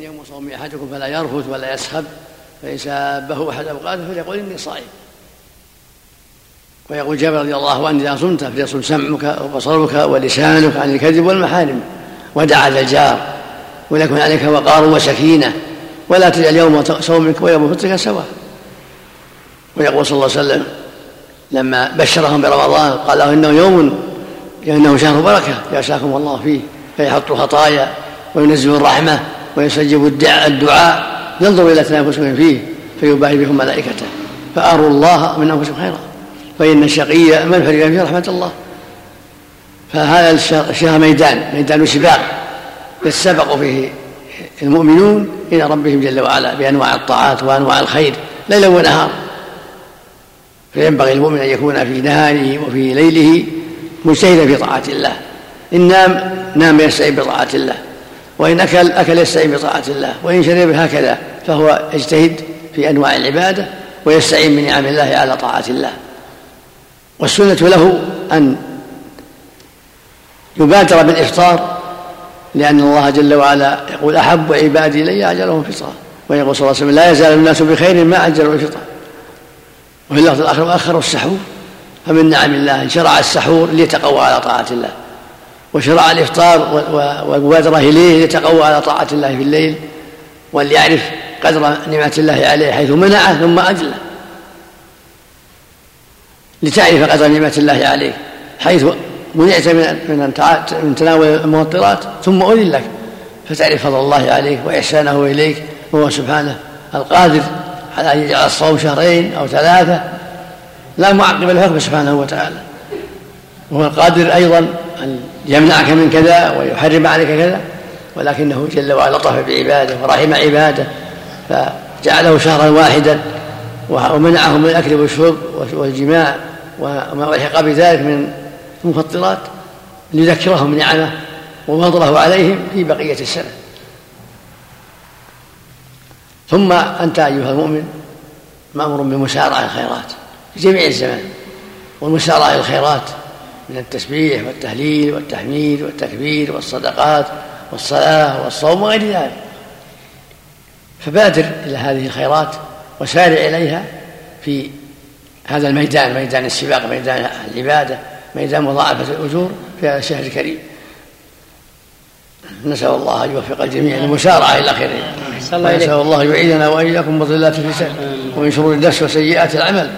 كان يوم صوم أحدكم فلا يرفث ولا يسخب فإن سابه أحد أوقاته فليقول إني صائم. ويقول جابر رضي الله عنه إذا صمت فليصم سمعك وبصرك ولسانك عن الكذب والمحارم ودع ذا الجار وليكن عليك وقار وسكينة ولا تجعل يوم صومك ويوم فطرك سواء. ويقول صلى الله عليه وسلم لما بشرهم برمضان قال له إنه يوم إنه شهر بركة يعشاكم الله فيه فيحط الخطايا وينزل الرحمة. ويستجيب الدعاء ينظر إلى تنافسهم فيه فيباهي بكم ملائكته. فأروا الله من أنفسهم خيرا. فإن الشقي من فرق فيه رحمة الله. فهذا الشهر ميدان ميدان سباق يتسابق فيه المؤمنون إلى ربهم جل وعلا بأنواع الطاعات وأنواع الخير ليلا ونهارا. فينبغي المؤمن أن يكون في نهاره وفي ليله مجتهدا في طاعة الله. إن نام نام يستعين بطاعة الله. وإن أكل أكل يستعين بطاعة الله وإن شرب هكذا فهو يجتهد في أنواع العبادة ويستعين بنعم الله على طاعة الله. والسنة له أن يبادر بالإفطار لأن الله جل وعلا يقول أحب عبادي إلي اجلهم فطرا ويقول صلى الله عليه وسلم لا يزال الناس بخير ما اجلوا الفطر وفي اللفظ الآخر واخروا السحور فمن نعم الله شرع السحور ليتقوى على طاعة الله. وشرع الإفطار والمبادره إليه ليتقوى على طاعة الله في الليل وليعرف قدر نعمة الله عليه حيث منعه ثم اجله لتعرف قدر نعمة الله عليك حيث منعت من من تناول المفطرات ثم أذن لك فتعرف فضل الله عليك وإحسانه إليك وهو سبحانه القادر على أن يجعل الصوم شهرين أو ثلاثة لا معقب لحكمه سبحانه وتعالى. وهو القادر أيضا أن يمنعك من كذا ويحرم عليك كذا ولكنه جل وعلا لطف بعباده ورحم عباده فجعله شهرا واحدا ومنعهم من الأكل والشرب والجماع وما الحق بذلك من المفطرات ليذكرهم نعمه وفضله عليهم في بقية السنة. ثم أنت أيها المؤمن مأمور بمسارعه الخيرات في جميع الزمان والمسارعة الخيرات من التسبيح والتهليل والتحميد والتكبير والصدقات والصلاة والصوم وغير ذلك. فبادر إلى هذه الخيرات وسارع إليها في هذا الميدان ميدان السباق ميدان العبادة ميدان مضاعفة الأجور في هذا الشهر الكريم. نسأل الله أن يوفق الجميع للمسارعة إلى خير نسأل الله يعيذنا وإياكم بظلات الفتن ومن شرور النفس وسيئات العمل.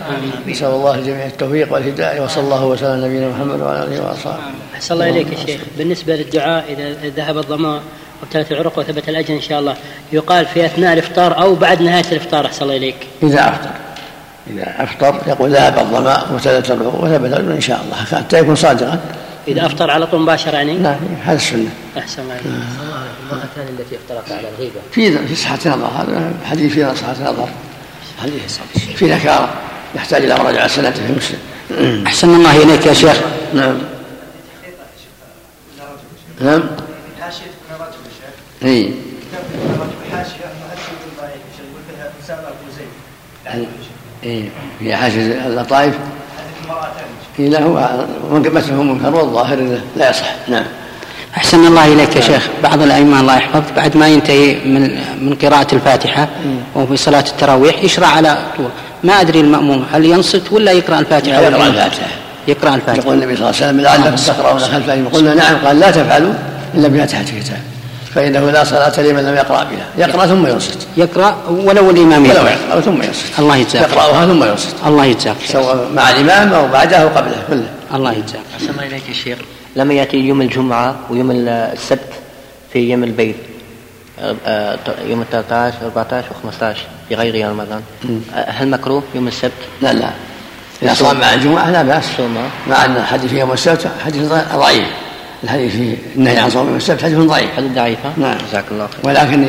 نسأل الله الجميع التوفيق والهداية وصلى الله وسلم على نبينا محمد وعلى آله وأصحابه. أحسن الله إليك يا شيخ. بالنسبة للدعاء إذا ذهب الظمأ وابتلت العروق وثبت الأجر إن شاء الله يقال في أثناء الإفطار أو بعد نهاية الإفطار أحسن الله إليك. إذا أفطر. إذا أفطر يقول ذهب الظمأ وابتلت العروق وثبت الأجر إن شاء الله. حتى يكون صادقا. إذا أفطر على طول مباشرة يعني؟ نعم هذا السنة. أحسن الله المرأتان التي افترقا على الغيبة. في في صحة نظر هذا حديث في صحة نظر حديث في نكارة يحتاج إلى مراجعة سنته في مسلم. أحسن الله إليك يا شيخ. نعم. نعم. حاشية رجل يا شيخ اي حاشية مؤثر ضعيف يقول فيها أسامة بن زيد اي في حاشية اللطائف حديث المرأة اي لا هو مثله منكر والظاهر لا يصح. نعم. أحسن الله إليك يا شيخ. بعض الأئمة الله يحفظ بعد ما ينتهي من من قراءة الفاتحة وفي صلاة التراويح يشرع على طول. ما أدري المأموم هل ينصت ولا يقرأ الفاتحة؟ يقرأ الفاتحة. يقرأ الفاتحة. يقول النبي صلى الله عليه وسلم لعلكم تقرؤون خلف قلنا نعم قال لا تفعلوا إلا بفاتحة الكتاب. فإنه لا صلاة لمن لم يقرأ بها. يقرأ ثم ينصت. يقرأ ولو الإمام ولو يقرأ. ثم ينصت. الله يجزاك يقرأها ثم ينصت. الله يجزاك سواء مع الإمام أو بعده أو قبله كله. الله يجزاك أحسن الله إليك يا شيخ. لما يأتي يوم الجمعة ويوم السبت في يوم البيت. آه، يوم 13 14 و15 في غير رمضان. آه، هل مكروه يوم السبت؟ لا لا. إذا صام مع الجمعة لا بأس. مع أن الحديث يوم السبت حديث ضعيف. الحديث في النهي عن صوم يوم السبت حديث ضعيف. حديث ضعيف؟ نعم. جزاك الله خير. ولكن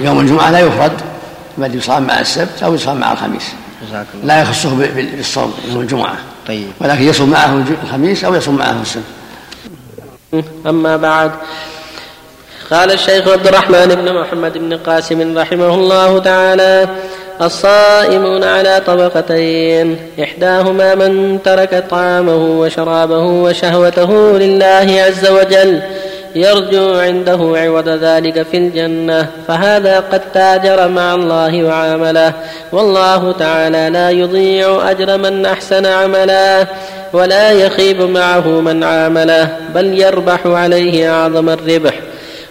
يوم الجمعة لا يفرد بل يصام مع السبت أو يصام مع الخميس. جزاك الله لا يخصه بالصوم يوم الجمعة. طيب. ولكن يصوم معه الخميس أو يصوم معه السبت. أما بعد قال الشيخ عبد الرحمن بن محمد بن قاسم رحمه الله تعالى الصائمون على طبقتين. إحداهما من ترك طعامه وشرابه وشهوته لله عز وجل يرجو عنده عوض ذلك في الجنة فهذا قد تاجر مع الله وعامله والله تعالى لا يضيع أجر من أحسن عملا ولا يخيب معه من عامله بل يربح عليه أعظم الربح.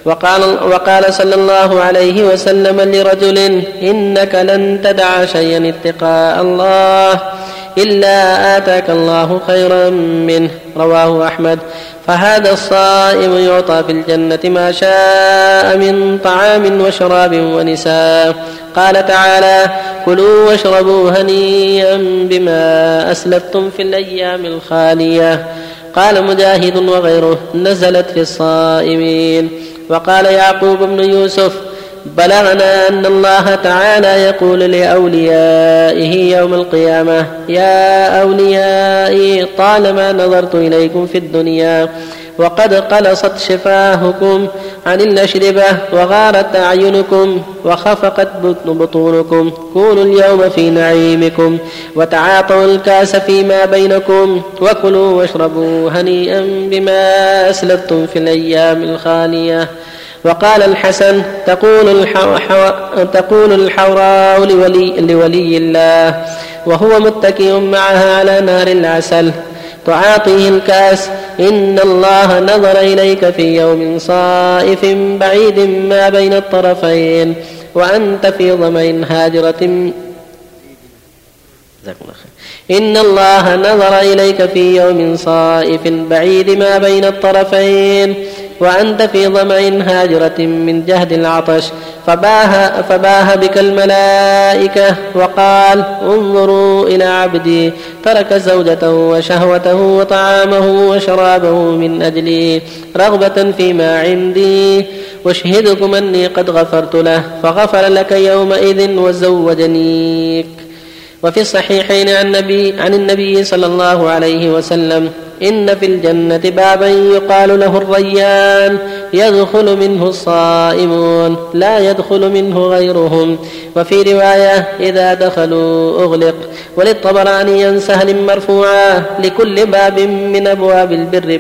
وقال, وقال صلى الله عليه وسلم لرجل إنك لن تدع شيئا اتقاء الله إلا آتاك الله خيرا منه. رواه أحمد. فهذا الصائم يعطى في الجنة ما شاء من طعام وشراب ونساء. قال تعالى كلوا واشربوا هنيئا بما أسلفتم في الأيام الخالية. قال مجاهد وغيره نزلت في الصائمين وقال يعقوب بن يوسف بلغنا أن الله تعالى يقول لأوليائه يوم القيامة يا أوليائي طالما نظرت إليكم في الدنيا وقد قلصت شفاهكم عن الأشربة وغارت أعينكم وخفقت بطونكم. كونوا اليوم في نعيمكم وتعاطوا الكأس فيما بينكم وكلوا واشربوا هنيئا بما أسلفتم في الأيام الخالية. وقال الحسن تقول الحو... تقول الحوراء لولي... لولي الله وهو متكئ معها على نار العسل. تعاطيه الكاس إن الله نظر إليك في يوم صائف بعيد ما بين الطرفين وأنت في ظمأ هاجرة إن الله نظر إليك في يوم صائف بعيد ما بين الطرفين وأنت في ظمأ هاجرة من جهد العطش فباه, فباه بك الملائكة وقال انظروا إلى عبدي ترك زوجته وشهوته وطعامه وشرابه من أجلي رغبة فيما عندي واشهدكم أني قد غفرت له فغفر لك يومئذ وزوجنيك. وفي الصحيحين عن النبي, عن النبي صلى الله عليه وسلم إن في الجنة بابا يقال له الريان يدخل منه الصائمون لا يدخل منه غيرهم. وفي رواية إذا دخلوا أغلق وللطبراني عن سهل مرفوعا لكل باب من أبواب البر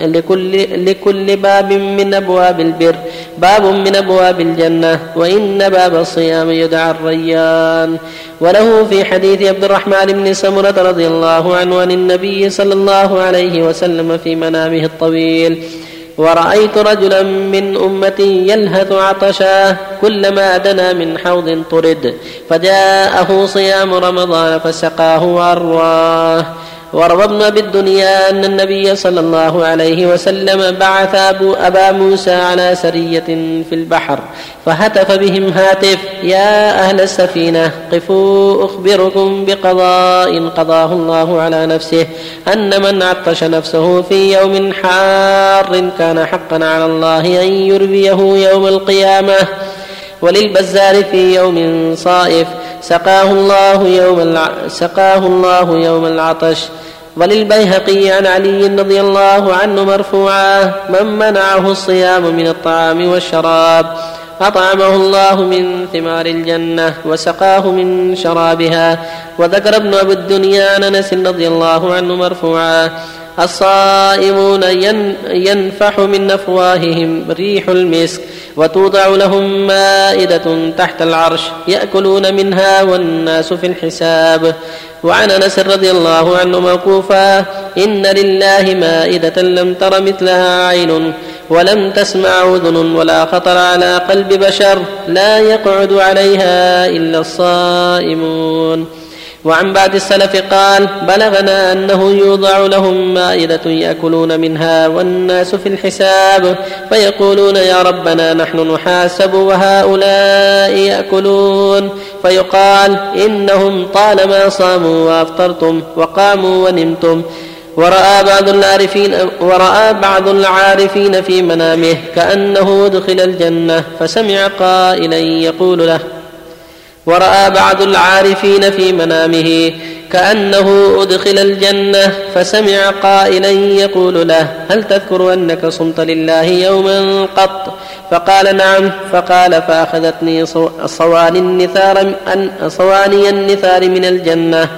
لكل, لكل باب من أبواب البر. باب من أبواب الجنة وإن باب الصيام يدعى الريان. وله في حديث عبد الرحمن بن سمرة رضي الله عنه عن النبي صلى الله عليه وسلم في منامه الطويل ورأيت رجلا من أمتي يلهث عطشا كلما دنا من حوض طرد فجاءه صيام رمضان فسقاه وأرواه. وروضنا بالدنيا أن النبي صلى الله عليه وسلم بعث أبو أبا موسى على سرية في البحر فهتف بهم هاتف يا أهل السفينة قفوا أخبركم بقضاء قضاه الله على نفسه أن من عطش نفسه في يوم حار كان حقا على الله أن يرويه يوم القيامة وللبزار في يوم صائف سقاه الله يوم الع... سقاه الله يوم العطش. وللبيهقي عن علي رضي الله عنه مرفوعا من منعه الصيام من الطعام والشراب. أطعمه الله من ثمار الجنة وسقاه من شرابها. وذكر ابن أبي الدنيا عن أنس رضي الله عنه مرفوعا الصائمون ينفح من أفواههم ريح المسك وتوضع لهم مائدة تحت العرش يأكلون منها والناس في الحساب. وعن أنس رضي الله عنه موقوفا إن لله مائدة لم تر مثلها عين ولم تسمع أذن ولا خطر على قلب بشر لا يقعد عليها إلا الصائمون. وعن بعد السلف قال بلغنا أنه يوضع لهم مائدة يأكلون منها والناس في الحساب فيقولون يا ربنا نحن نحاسب وهؤلاء يأكلون. فيقال إنهم طالما صاموا وأفطرتم وقاموا ونمتم. ورأى بعض العارفين ورأى بعض العارفين في منامه كأنه أدخل الجنة فسمع قائلا يقول له ورأى بعض العارفين في منامه كأنه أدخل الجنة فسمع قائلا يقول له هل تذكر أنك صمت لله يوما قط؟ فقال نعم. فقال فأخذتني صواني النثار من الجنة.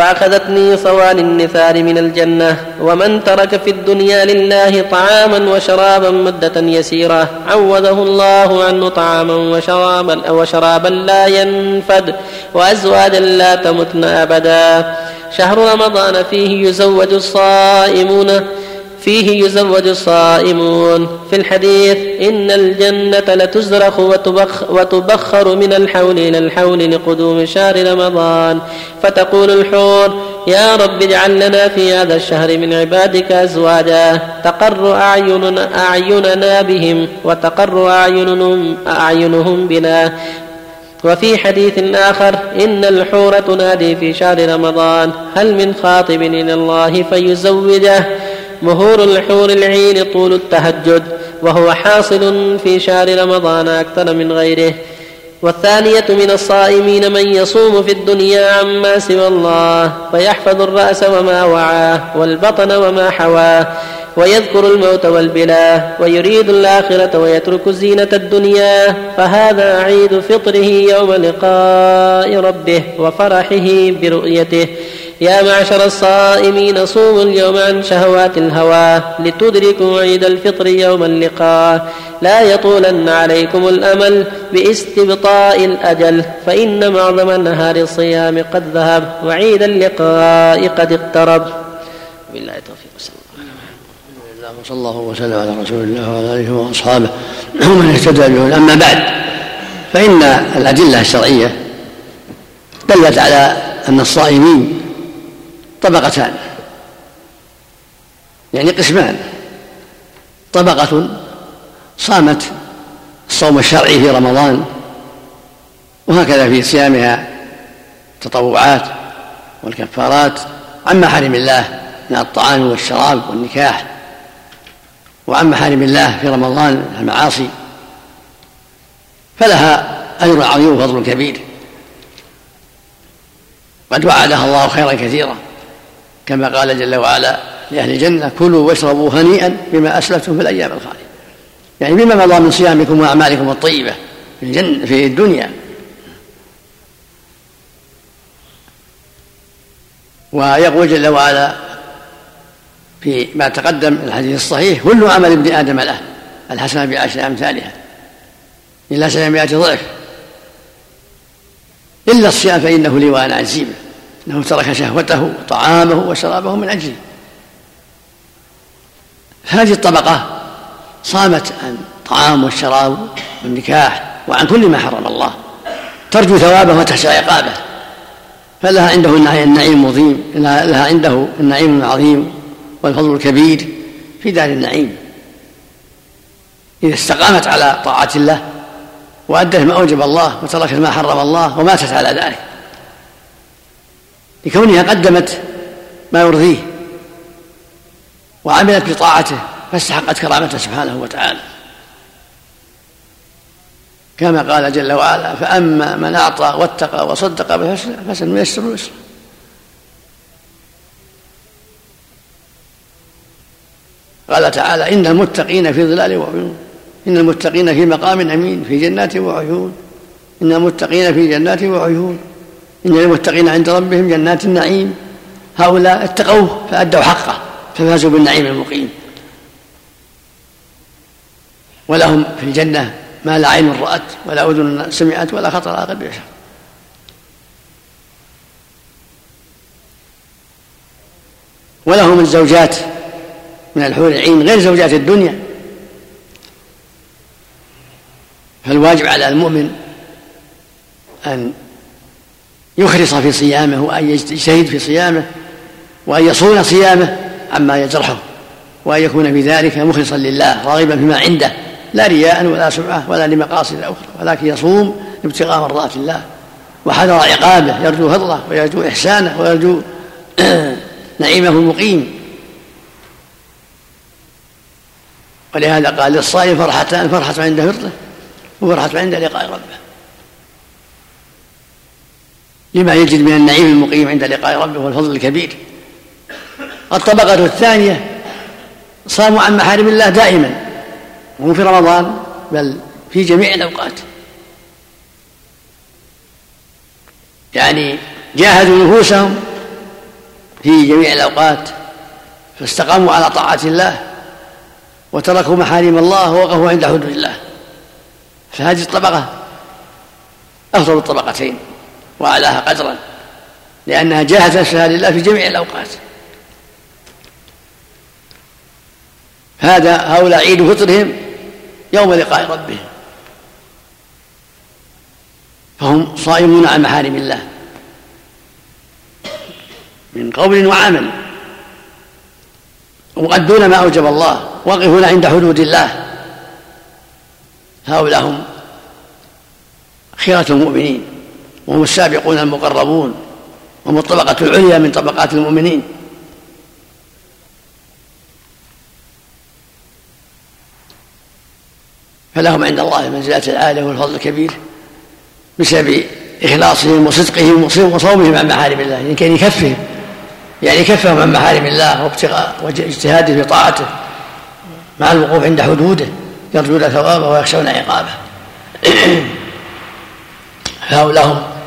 فأخذتني صوان النثار من الجنة ومن ترك في الدنيا لله طعاما وشرابا مدة يسيرة عوضه الله عنه طعاما وشرابا, وشرابا لا ينفد وأزواجا لا تمتن أبدا. شهر رمضان فيه يزوج الصائمون فيه يزوج الصائمون. في الحديث إن الجنة لتزرخ وتبخ وتبخر من الحول إلى الحول لقدوم شهر رمضان. فتقول الحور يا رب اجعل لنا في هذا الشهر من عبادك أزواجا. تقر أعيننا, أعيننا بهم وتقر أعينهم, أعينهم بنا. وفي حديث آخر إن الحور تنادي في شهر رمضان هل من خاطب إلى الله فيزوجه؟ مهور الحور العين طول التهجد وهو حاصل في شهر رمضان أكثر من غيره. والثانية من الصائمين من يصوم في الدنيا عما سوى الله فيحفظ الرأس وما وعاه والبطن وما حواه ويذكر الموت والبلاه ويريد الآخرة ويترك زينة الدنيا. فهذا عيد فطره يوم لقاء ربه وفرحه برؤيته. يا معشر الصائمين صوموا اليوم عن شهوات الهوى لتدركوا عيد الفطر يوم اللقاء. لا يطولن عليكم الأمل باستبطاء الأجل فإن معظم نهار الصيام قد ذهب وعيد اللقاء قد اقترب. بالله التوفيق. وصلى الله وسلم على رسول الله وعلى آله وأصحابه. ومن اهتدى به. أما بعد فإن الأدلة الشرعية دلت على أن الصائمين طبقتان. يعني قسمان. طبقة صامت الصوم الشرعي في رمضان وهكذا في صيامها التطوعات والكفارات. عن محارم الله من الطعام والشراب والنكاح وعن محارم الله في رمضان المعاصي. فلها أجر عظيم وفضل كبير. قد وعدها الله خيرا كثيرا. كما قال جل وعلا لأهل الجنة كلوا واشربوا هنيئا بما أسلفتم في الأيام الخالية. يعني بما مضى من صيامكم وأعمالكم الطيبة في الجنة في الدنيا. ويقول جل وعلا في ما تقدم الحديث الصحيح كل عمل ابن آدم له الحسنة بعشر أمثالها إلى سبعمائة ضعف. إلا الصيام فإنه وأنا عزيمه إنه ترك شهوته وطعامه وشرابه من أجله. هذه الطبقة صامت عن الطعام والشراب والنكاح وعن كل ما حرم الله. ترجو ثوابه وتخشى عقابه. فلها عنده النعيم المظيم لها عنده النعيم العظيم والفضل الكبير في دار النعيم. إذا استقامت على طاعة الله وأدت ما أوجب الله وتركت ما حرم الله وماتت على ذلك. لكونها قدمت ما يرضيه وعملت بطاعته فاستحقت كرامته سبحانه وتعالى. كما قال جل وعلا فأما من أعطى واتقى وصدق فسنيسر يسرا قال تعالى إن المتقين في ظلال وعيون إن المتقين في مقام أمين في جنات وعيون. إن المتقين في جنات وعيون. إن المتقين عند ربهم جنات النعيم. هؤلاء اتقوه فأدوا حقه ففازوا بالنعيم المقيم. ولهم في الجنة ما لا عين رأت ولا أذن سمعت ولا خطر على قلب بشر. ولهم الزوجات من الحور العين غير زوجات الدنيا. فالواجب على المؤمن أن يخلص في صيامه وأن يجتهد في صيامه وأن يصون صيامه عما يجرحه وأن يكون في ذلك مخلصا لله راغبا فيما عنده لا رياء ولا سمعة ولا لمقاصد أخرى ولكن يصوم ابتغاء مرضات الله. وحذر عقابه يرجو فضله ويرجو إحسانه ويرجو نعيمه المقيم. ولهذا قال للصائم فرحتان فرحة عند فطره وفرحة عند لقاء ربه. لما يجد من النعيم المقيم عند لقاء ربه والفضل الكبير. الطبقة الثانية صاموا عن محارم الله دائما. وهم في رمضان بل في جميع الأوقات. يعني جاهدوا نفوسهم في جميع الأوقات فاستقاموا على طاعة الله وتركوا محارم الله ووقفوا عند حدود الله. فهذه الطبقة أفضل الطبقتين. وأعلاها قدرا لأنها جاهدت نفسها لله في جميع الأوقات. هذا هؤلاء عيد فطرهم يوم لقاء ربهم. فهم صائمون عن محارم الله. من قول وعمل. ومؤدون ما أوجب الله واقفون عند حدود الله. هؤلاء هم خيرة المؤمنين. وهم السابقون المقربون وهم الطبقة العليا من طبقات المؤمنين. فلهم عند الله المنزلة العالية والفضل الكبير بسبب إخلاصهم وصدقهم وصومهم عن محارم الله يعني كان يكفهم. يعني كفهم عن محارم الله وابتغاء واجتهاده في طاعته مع الوقوف عند حدوده يرجون ثوابه ويخشون عقابه. هؤلاء هم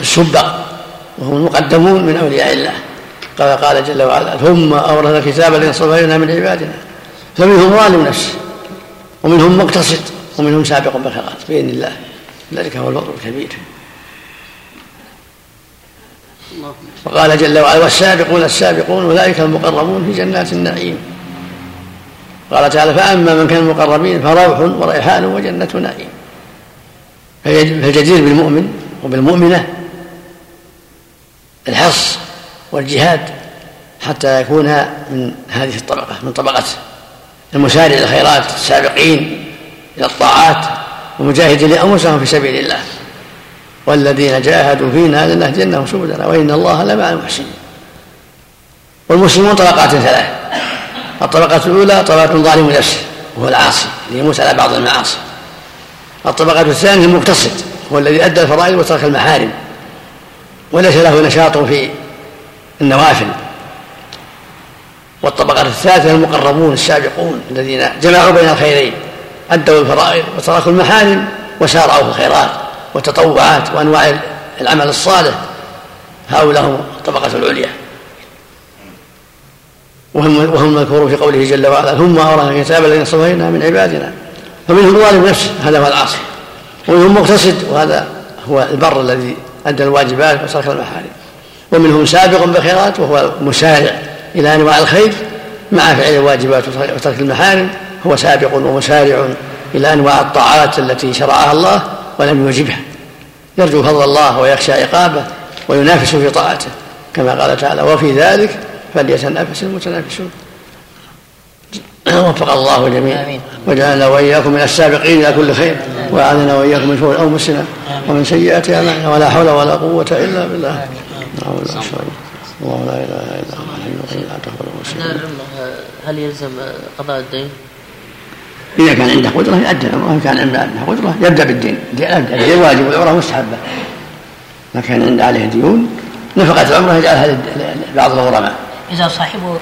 السبق وهم المقدمون من أولياء الله. قال قال جل وعلا ثم اورث الكتاب الذي اصطفينا من عبادنا. فمنهم ظالم نفسه ومنهم مقتصد ومنهم سابق بالخيرات بإذن الله. ذلك هو الفضل الكبير. وقال جل وعلا والسابقون السابقون أولئك المقربون في جنات النعيم. قال تعالى فأما من كان المقربين فروح وريحان وجنة نعيم. فالجدير بالمؤمن وبالمؤمنة الحرص والجهاد حتى يكون من هذه الطبقة من طبقة المسارع الخيرات السابقين إلى الطاعات ومجاهدين لأنفسهم في سبيل الله. والذين جاهدوا فينا لنهدينهم سبلنا وإن الله لمع المحسنين. والمسلمون طبقات ثلاث الطبقة الأولى طبقة ظالم نفسه وهو العاصي اللي يموت على بعض المعاصي. الطبقة الثانية المقتصد هو الذي أدى الفرائض وترك المحارم. وليس له نشاط في النوافل. والطبقة الثالثة المقربون السابقون الذين جمعوا بين الخيرين أدوا الفرائض وتركوا المحارم وسارعوا في الخيرات والتطوعات وأنواع العمل الصالح. هؤلاء هم الطبقة العليا. وهم وهم مذكورون في قوله جل وعلا ثم أورثنا الكتاب الذين اصطفينا من عبادنا. فمنهم ظالم نفسه هذا هو العاصي. ومنهم مقتصد وهذا هو البر الذي أدى الواجبات وترك المحارم. ومنهم سابق بالخيرات وهو مسارع إلى أنواع الخير مع فعل الواجبات وترك المحارم. هو سابق ومسارع إلى أنواع الطاعات التي شرعها الله ولم يوجبها. يرجو فضل الله ويخشى عقابه وينافس في طاعته كما قال تعالى وفي ذلك فليتنافس المتنافسون. وفق الله جميعا. وجعلنا وإياكم من السابقين إلى كل خير. واعاذنا وإياكم من شرور انفسنا ومن سيئات أعمالنا ولا حول ولا قوة إلا بالله. الله لا إله إلا هو الحي القيوم لا تاخذه هل يلزم قضاء الدين؟ إذا كان عنده قدرة يؤدي. العمرة وإن كان عنده قدرة يبدأ بالدين. الدين واجب. والعمرة مستحبة. ما كان عنده عليه ديون نفقة العمرة يجعلها لبعض الغرماء. إذا صاحبه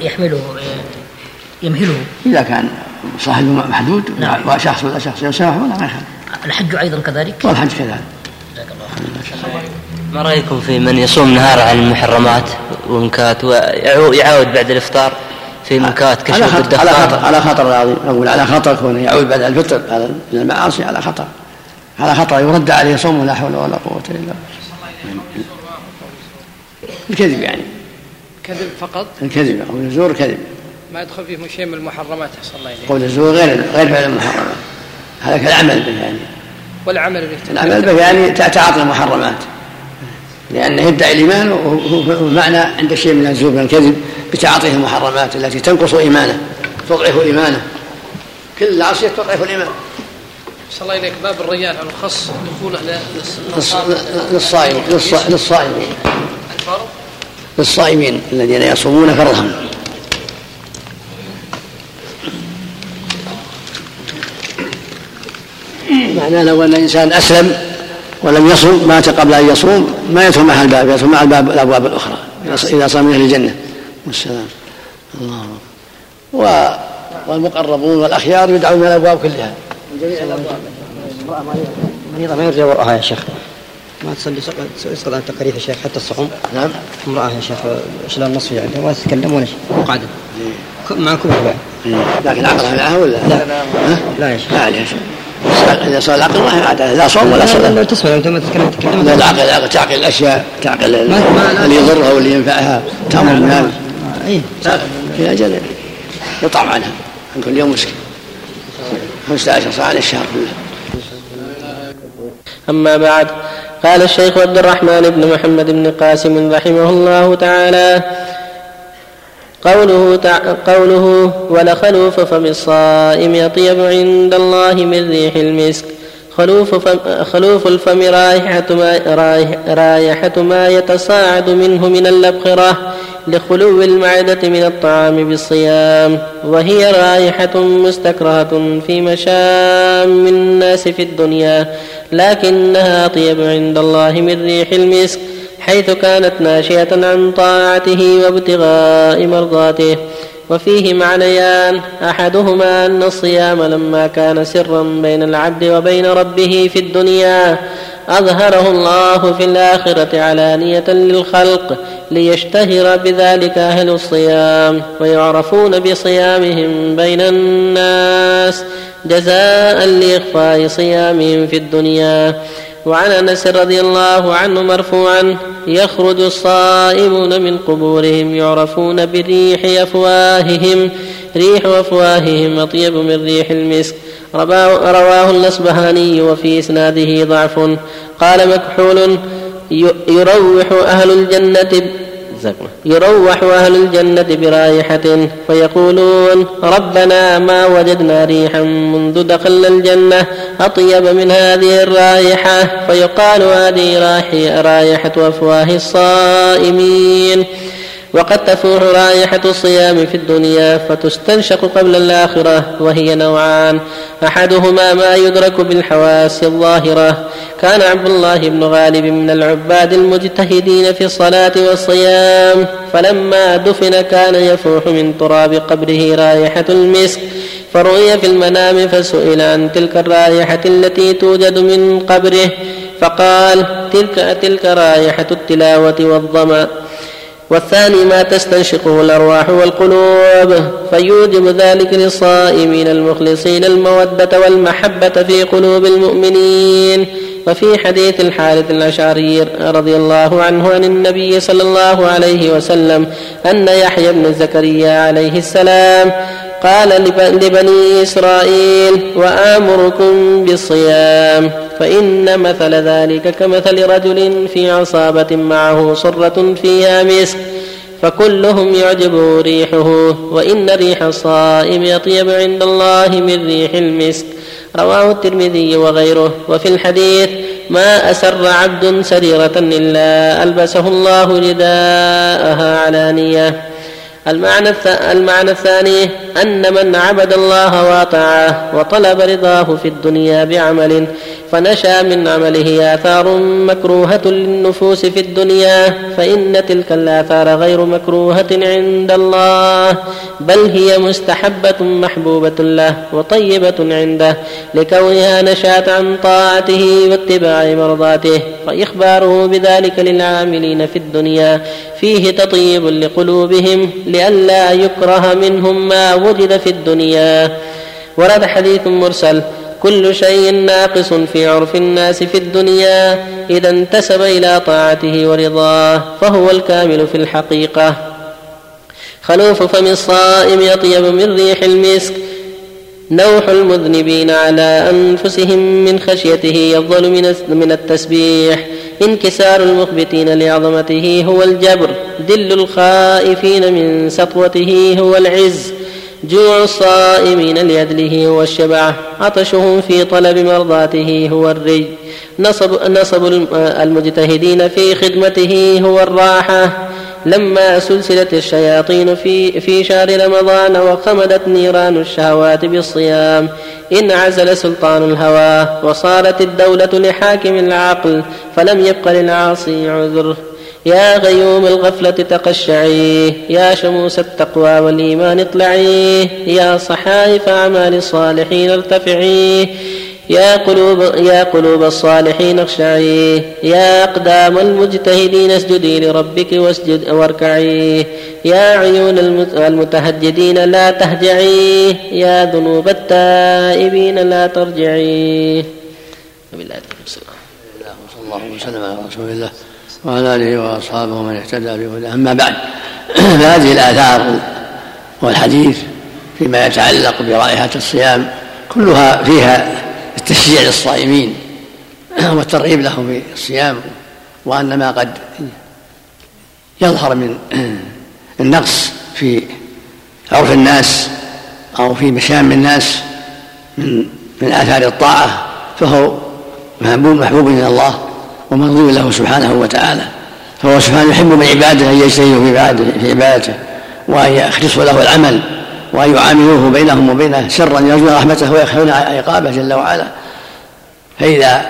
يحمله يمهله. إذا كان صاحبه محدود نعم. وشخص ولا شخص يسامح ولا ما يخالف. الحج أيضا كذلك؟ والحج كذلك. ما رأيكم في من يصوم نهار عن المحرمات والمنكات ويعاود بعد الإفطار في منكات كشف الدخان على خطر على خطر العظيم أقول على خطر كونه يعود بعد الفطر على المعاصي على خطر. على خطر يرد عليه صوم لا حول ولا قوة إلا بالله. الكذب يعني. كذب فقط؟ الكذب قول الزور كذب. ما يدخل فيه شيء من المحرمات أحسن الله إليك. قول الزور غير غير فعل المحرمات هذا كالعمل به يعني. والعمل به. العمل به يعني تعاطي المحرمات. لأنه يدعي الإيمان وهو معنى عند شيء من الزور من الكذب بتعاطيه المحرمات التي تنقص إيمانه تضعف إيمانه. كل عصية تضعف الإيمان. صلى الله إليك. باب الريان على الخص دخوله للصائمين. للصائمين للصائمين الذين يصومون فرضا معناه لو أن الإنسان أسلم ولم يصوم مات قبل أن يصوم ما يدخل مع الباب يدخل مع الباب الأبواب الأخرى إذا صام من أهل الجنة. والسلام. الله. والمقربون والأخيار يدعون من الأبواب كلها. من جميع الأبواب. ما يرجى وراها يا شيخ. ما تصلي يسقط عن التقريح يا شيخ حتى الصحون. نعم. امرأة يا شيخ شلال النصف يعني ما تتكلم ولا شيء قاعدة. مع كبر بعد. لكن عقلها معها ولا؟ لا؟ لا يا شيخ. ما عليها شيء إذا صار العقل ما هي عادة لا صوم ولا لا صلاة. لا تسمع لما تتكلم تتكلم لا العقل العقل تعقل الأشياء تعقل اللي يضرها واللي ينفعها تامر هذا اي في أجل يطعم عنها. عن كل يوم مسكين. 15 ساعة للشهر. كله أما بعد قال الشيخ عبد الرحمن بن محمد بن قاسم رحمه الله تعالى قوله تع... قوله ولخلوف فم الصائم أطيب عند الله من ريح المسك. خلوف فم خلوف الفم رائحة ما رائح- رائحة ما يتصاعد منه من الأبخرة لخلو المعدة من الطعام بالصيام. وهي رائحة مستكرهة في مشام الناس في الدنيا لكنها أطيب عند الله من ريح المسك. حيث كانت ناشئة عن طاعته وابتغاء مرضاته. وفيه معنيان. أحدهما أن الصيام لما كان سرا بين العبد وبين ربه في الدنيا أظهره الله في الآخرة علانية للخلق ليشتهر بذلك أهل الصيام ويعرفون بصيامهم بين الناس جزاء لإخفاء صيامهم في الدنيا. وعن أنس رضي الله عنه مرفوعا يخرج الصائمون من قبورهم يعرفون بريح أفواههم ريح أفواههم أطيب من ريح المسك. رواه الأصبهاني وفي إسناده ضعف. قال مكحول يروح أهل يروح أهل الجنة برائحة فيقولون ربنا ما وجدنا ريحا منذ دخلنا الجنة أطيب من هذه الرائحة. فيقال هذه رائحة أفواه الصائمين. وقد تفوح رائحة الصيام في الدنيا فتستنشق قبل الآخرة وهي نوعان. أحدهما ما يدرك بالحواس الظاهرة. كان عبد الله بن غالب من العباد المجتهدين في الصلاة والصيام. فلما دفن كان يفوح من تراب قبره رائحة المسك. فرؤي في المنام فسئل عن تلك الرائحة التي توجد من قبره. فقال تلك تلك رائحة التلاوة والظمأ. والثاني ما تستنشقه الأرواح والقلوب فيوجب ذلك للصائمين المخلصين المودة والمحبة في قلوب المؤمنين. وفي حديث الحارث الأشعري رضي الله عنه عن النبي صلى الله عليه وسلم أن يحيى بن زكريا عليه السلام قال لبني إسرائيل وآمركم بالصيام. فإن مثل ذلك كمثل رجل في عصابة معه صرة فيها مسك فكلهم يعجبه ريحه وإن ريح الصائم يطيب عند الله من ريح المسك. رواه الترمذي وغيره. وفي الحديث ما أسر عبد سريرة إلا ألبسه الله رداءها علانية المعنى, المعنى الثاني أن من عبد الله وأطاعه وطلب رضاه في الدنيا بعمل فنشأ من عمله آثار مكروهة للنفوس في الدنيا فإن تلك الآثار غير مكروهة عند الله بل هي مستحبة محبوبة له وطيبة عنده لكونها نشأت عن طاعته واتباع مرضاته فإخباره بذلك للعاملين في الدنيا فيه تطيب لقلوبهم لئلا يكره منهم ما وجد في الدنيا. ورد حديث مرسل كل شيء ناقص في عرف الناس في الدنيا إذا انتسب إلى طاعته ورضاه فهو الكامل في الحقيقة. خلوف فم الصائم يطيب من ريح المسك نوح المذنبين على أنفسهم من خشيته يفضل من التسبيح. انكسار المخبتين لعظمته هو الجبر دل الخائفين من سطوته هو العز. جوع الصائمين لأجله هو الشبع عطشهم في طلب مرضاته هو الري. نصب, نصب المجتهدين في خدمته هو الراحة. لما سلسلت الشياطين في في شهر رمضان وخمدت نيران الشهوات بالصيام انعزل سلطان الهوى وصارت الدولة لحاكم العقل فلم يبق للعاصي عذر. يا غيوم الغفلة تقشعي يا شموس التقوى والإيمان اطلعي يا صحائف أعمال الصالحين ارتفعي يا قلوب يا قلوب الصالحين اخشعي يا أقدام المجتهدين اسجدي لربك واسجد واركعي يا عيون المتهجدين لا تهجعي يا ذنوب التائبين لا ترجعي. وبالله التوفيق. الله وسلم على رسول الله وعلى آله وأصحابه ومن اهتدى بهداه. أما بعد فهذه الآثار والحديث فيما يتعلق برائحة الصيام كلها فيها التشجيع للصائمين والترغيب لهم في الصيام وان ما قد يظهر من النقص في عرف الناس أو في مشام الناس من من آثار الطاعة فهو محبوب محبوب إلى الله. ومرضي له سبحانه وتعالى. فهو سبحانه يحب من عباده أن يجتهدوا في عبادته في عبادته وأن يخلصوا له العمل وأن يعاملوه بينهم وبينه سرا يرجون رحمته ويخشون عقابه جل وعلا. فإذا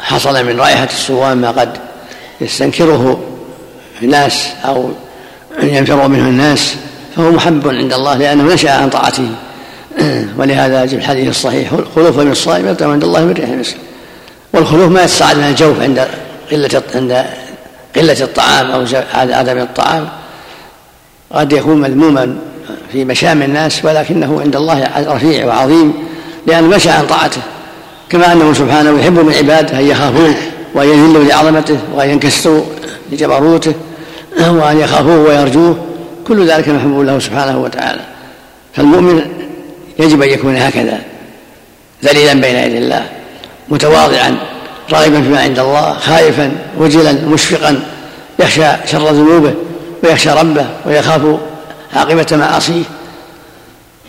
حصل من رائحة الصوام ما قد يستنكره الناس أو ينفر منه الناس فهو محب عند الله لأنه نشأ عن طاعته. ولهذا في الحديث الصحيح خلوف من الصائم يطعم عند الله من ريح المسك. والخلوف ما يتصاعد من الجوف عند قلة عند قلة الطعام أو عدم الطعام. قد يكون مذموما في مشام الناس ولكنه عند الله رفيع وعظيم لأنه مشى عن طاعته. كما أنه سبحانه يحب من عباده أن يخافوه وأن يذلوا لعظمته وأن ينكسروا لجبروته وأن يخافوه ويرجوه. كل ذلك محبوب له سبحانه وتعالى. فالمؤمن يجب أن يكون هكذا ذليلا بين يدي الله. متواضعا راغبا فيما عند الله خائفا وجلا مشفقا يخشى شر ذنوبه ويخشى ربه ويخاف عاقبة معاصيه.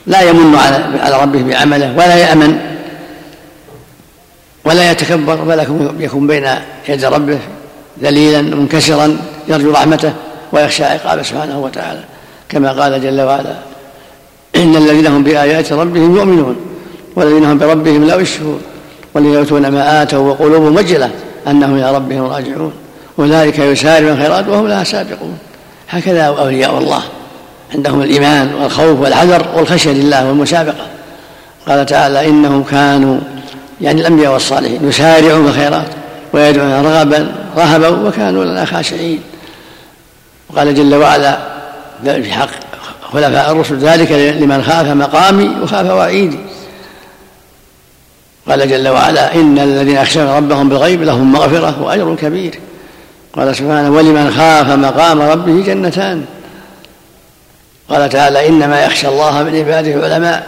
لا يمن على على ربه بعمله ولا يأمن ولا يتكبر بل يكون بين يدي ربه ذليلا منكسرا يرجو رحمته ويخشى عقابه سبحانه وتعالى. كما قال جل وعلا إن الذين هم بآيات ربهم يؤمنون والذين هم بربهم لا يشركون والذين ما آتوا وقلوبهم وجلة أنهم إلى ربهم راجعون. أولئك يسارعون الخيرات وهم لها سابقون هكذا أولياء الله. عندهم الإيمان والخوف والحذر والخشية لله والمسابقة. قال تعالى إنهم كانوا يعني الأنبياء والصالحين يسارعون الخيرات ويدعون رغبا رهبا وكانوا لنا خاشعين. وقال جل وعلا في حق خلفاء الرسل ذلك لمن خاف مقامي وخاف وعيدي. قال جل وعلا إن الذين يخشون ربهم بالغيب لهم مغفرة وأجر كبير. قال سبحانه ولمن خاف مقام ربه جنتان. قال تعالى إنما يخشى الله من عباده العلماء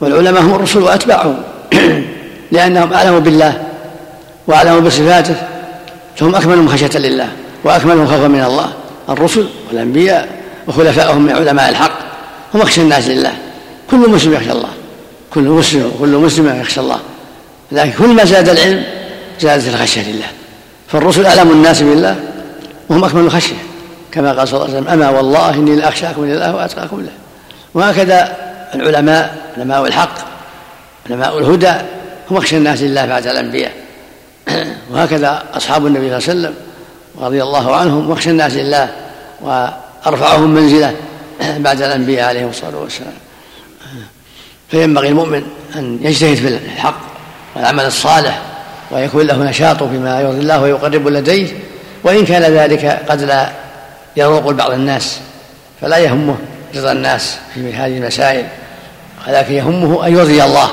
والعلماء هم الرسل وأتباعهم لأنهم أعلموا بالله وأعلموا بصفاته فهم أكملهم خشية لله وأكملهم خوفا من الله. الرسل والأنبياء وخلفائهم من علماء الحق هم أخشى الناس لله. كل مسلم يخشى الله. كل مسلم وكل مسلم يخشى الله. لكن كل ما زاد العلم زادت الخشية لله. فالرسل أعلم الناس بالله وهم أكمل الخشية. كما قال صلى الله عليه وسلم أما والله إني لأخشاكم لله وأتقاكم له وهكذا العلماء علماء الحق علماء الهدى هم أخشى الناس لله بعد الأنبياء. وهكذا أصحاب النبي صلى الله عليه وسلم رضي الله عنهم واخشى الناس لله وأرفعهم منزلة بعد الأنبياء عليهم الصلاة والسلام. فينبغي المؤمن أن يجتهد في الحق والعمل الصالح ويكون له نشاط فيما يرضي الله ويقرب لديه وإن كان ذلك قد لا يروق لبعض الناس فلا يهمه رضا الناس في هذه المسائل ولكن يهمه أن يرضي الله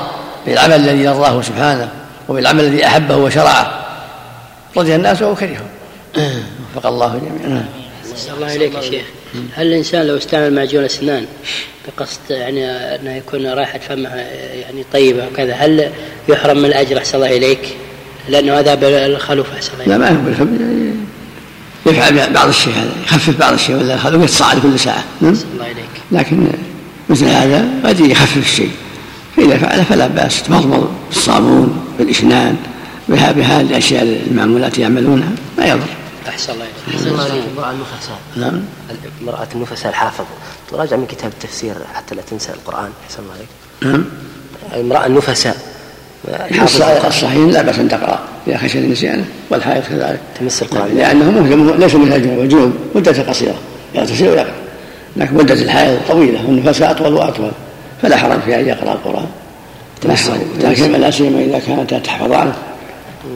بالعمل الذي يرضاه سبحانه وبالعمل الذي أحبه وشرعه. رضي الناس وكرهه وفق الله جميعا. الله إليك يا شيخ. هل الإنسان لو استعمل معجون أسنان بقصد يعني أنه يكون رائحة فمه يعني طيبة وكذا هل يحرم من الأجر أحسن الله إليك؟ لأنه هذا بالخلوف أحسن الله لا ما هو بالخلوف. يفعل بعض الشيء هذا يخفف بعض الشيء ولا الخلوف يتصاعد كل ساعة. نعم الله إليك. لكن مثل هذا قد يخفف الشيء. فإذا فعل فلا بأس. تمضمض بالصابون بالإشنان بهذه الأشياء المعمولات يعملونها ما يضر. أحسن الله إليك أحسن الله إليك المرأة النفساء. نعم. المرأة النفساء الحافظ. تراجع من كتاب التفسير حتى لا تنسى القرآن. أحسن الله عليك. نعم. المرأة النفساء. الصحيح لا بأس أن تقرأ. إذا خشي النسيان والحائض كذلك. تمس القرآن. لأنه ليسوا مثل الجنوب الجنوب مدة قصيرة. يغتسل ويقرأ لكن مدة الحائض طويلة. والنفساء أطول وأطول. فلا حرج في أن يقرأ القرآن. لكن لا سيما إذا كانتا تحفظانه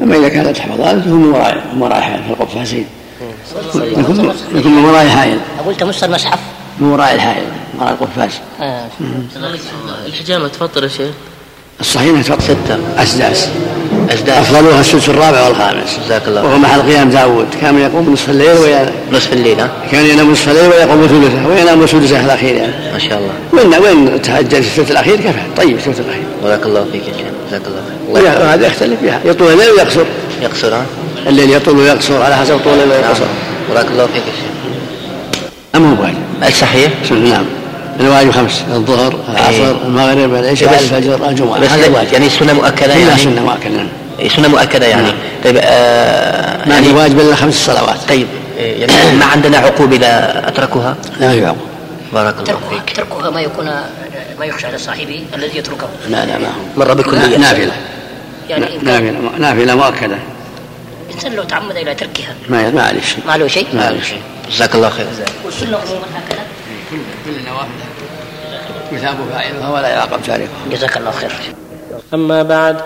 أما إذا كانت تحفظانه فهم من وراء من وراء في القفازين يكون يكون من وراء الحائل أقول تمس المصحف من وراء الحائل وراء القفاز آه. الحجامة تفضل يا شيخ؟ الصحيح إنها تفضل ستة اسداس أسداس افضلها السدس الرابع والخامس. جزاك الله. وهو محل قيام داوود كان يقوم نصف الليل وينام نصف الليل ها؟ كان ينام نصف الليل ويقوم ثلثه وينام سدسه الأخير يعني. ما شاء الله. وين وين تهجد في الثلث الأخير؟ كفى طيب الثلث الأخير. بارك الله فيك يا شيخ. جزاك الله خير. وهذا يختلف فيها يطول الليل ويقصر. يقصر ها؟ الليل يطول ويقصر على حسب طول الليل نعم. ويقصر. بارك الله فيك يا شيخ. اما هو واجب الصحيح نعم. الواجب خمس الظهر العصر إيه. المغرب العشاء الفجر الجمعة بس هذا واجب يعني سنة مؤكدة كلها يعني؟ سنة مؤكدة. نعم سنة مؤكدة يعني. نعم. طيب آه ما يعني في واجب إلا خمس صلوات. طيب يعني ما عندنا عقوبة إذا أتركها لا يعقوب. بارك الله فيك. تركها ما يكون ما يخشى على صاحبه الذي يتركه. لا لا ما هو. مرة بالكلية نافلة. يعني نافلة نافلة مؤكدة. الإنسان لو تعمد إلى تركها. ما ما عليه شيء ما له شيء؟ ما عليه شيء. جزاك الله خير. والسنة عموما هكذا. كل النوافل يثاب فاعلها ولا يعاقب تاركها جزاك الله خير. أما بعد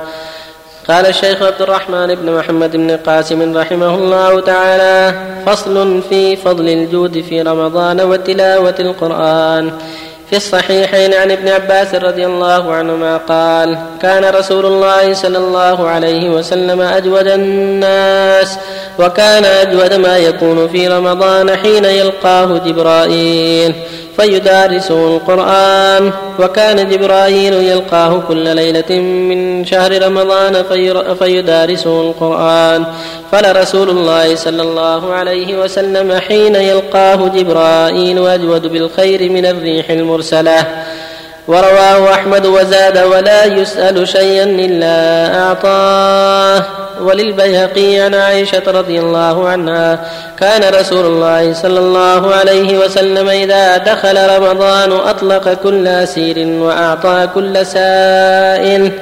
قال الشيخ عبد الرحمن بن محمد بن قاسم رحمه الله تعالى فصل في فضل الجود في رمضان وتلاوة القرآن. في الصحيحين عن ابن عباس رضي الله عنهما قال كان رسول الله صلى الله عليه وسلم أجود الناس وكان أجود ما يكون في رمضان حين يلقاه جبرائيل. فيدارسه القرآن. وكان جبرائيل يلقاه كل ليلة من شهر رمضان في- فيدارسه القرآن. فلرسول الله صلى الله عليه وسلم حين يلقاه جبرائيل أجود بالخير من الريح المرسلة. ورواه أحمد وزاد ولا يسأل شيئا إلا أعطاه. وللبيهقي عن عائشة رضي الله عنها كان رسول الله صلى الله عليه وسلم إذا دخل رمضان أطلق كل أسير وأعطى كل سائل.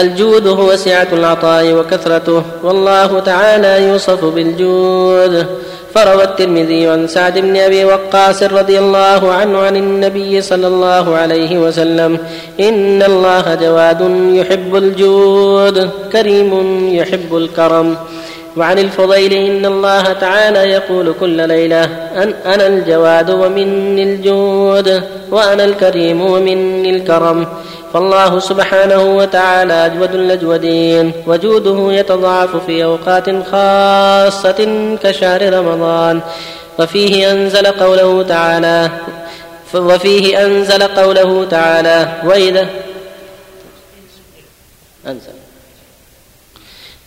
الجود هو سعة العطاء وكثرته والله تعالى يوصف بالجود. فروى الترمذي عن سعد بن أبي وقاص رضي الله عنه عن النبي صلى الله عليه وسلم إن الله جواد يحب الجود كريم يحب الكرم. وعن الفضيل إن الله تعالى يقول كل ليلة أن أنا الجواد ومني الجود وأنا الكريم ومني الكرم. فالله سبحانه وتعالى أجود الأجودين وجوده يتضاعف في أوقات خاصة كشهر رمضان. وفيه أنزل قوله تعالى وفيه أنزل قوله تعالى وإذا أنزل.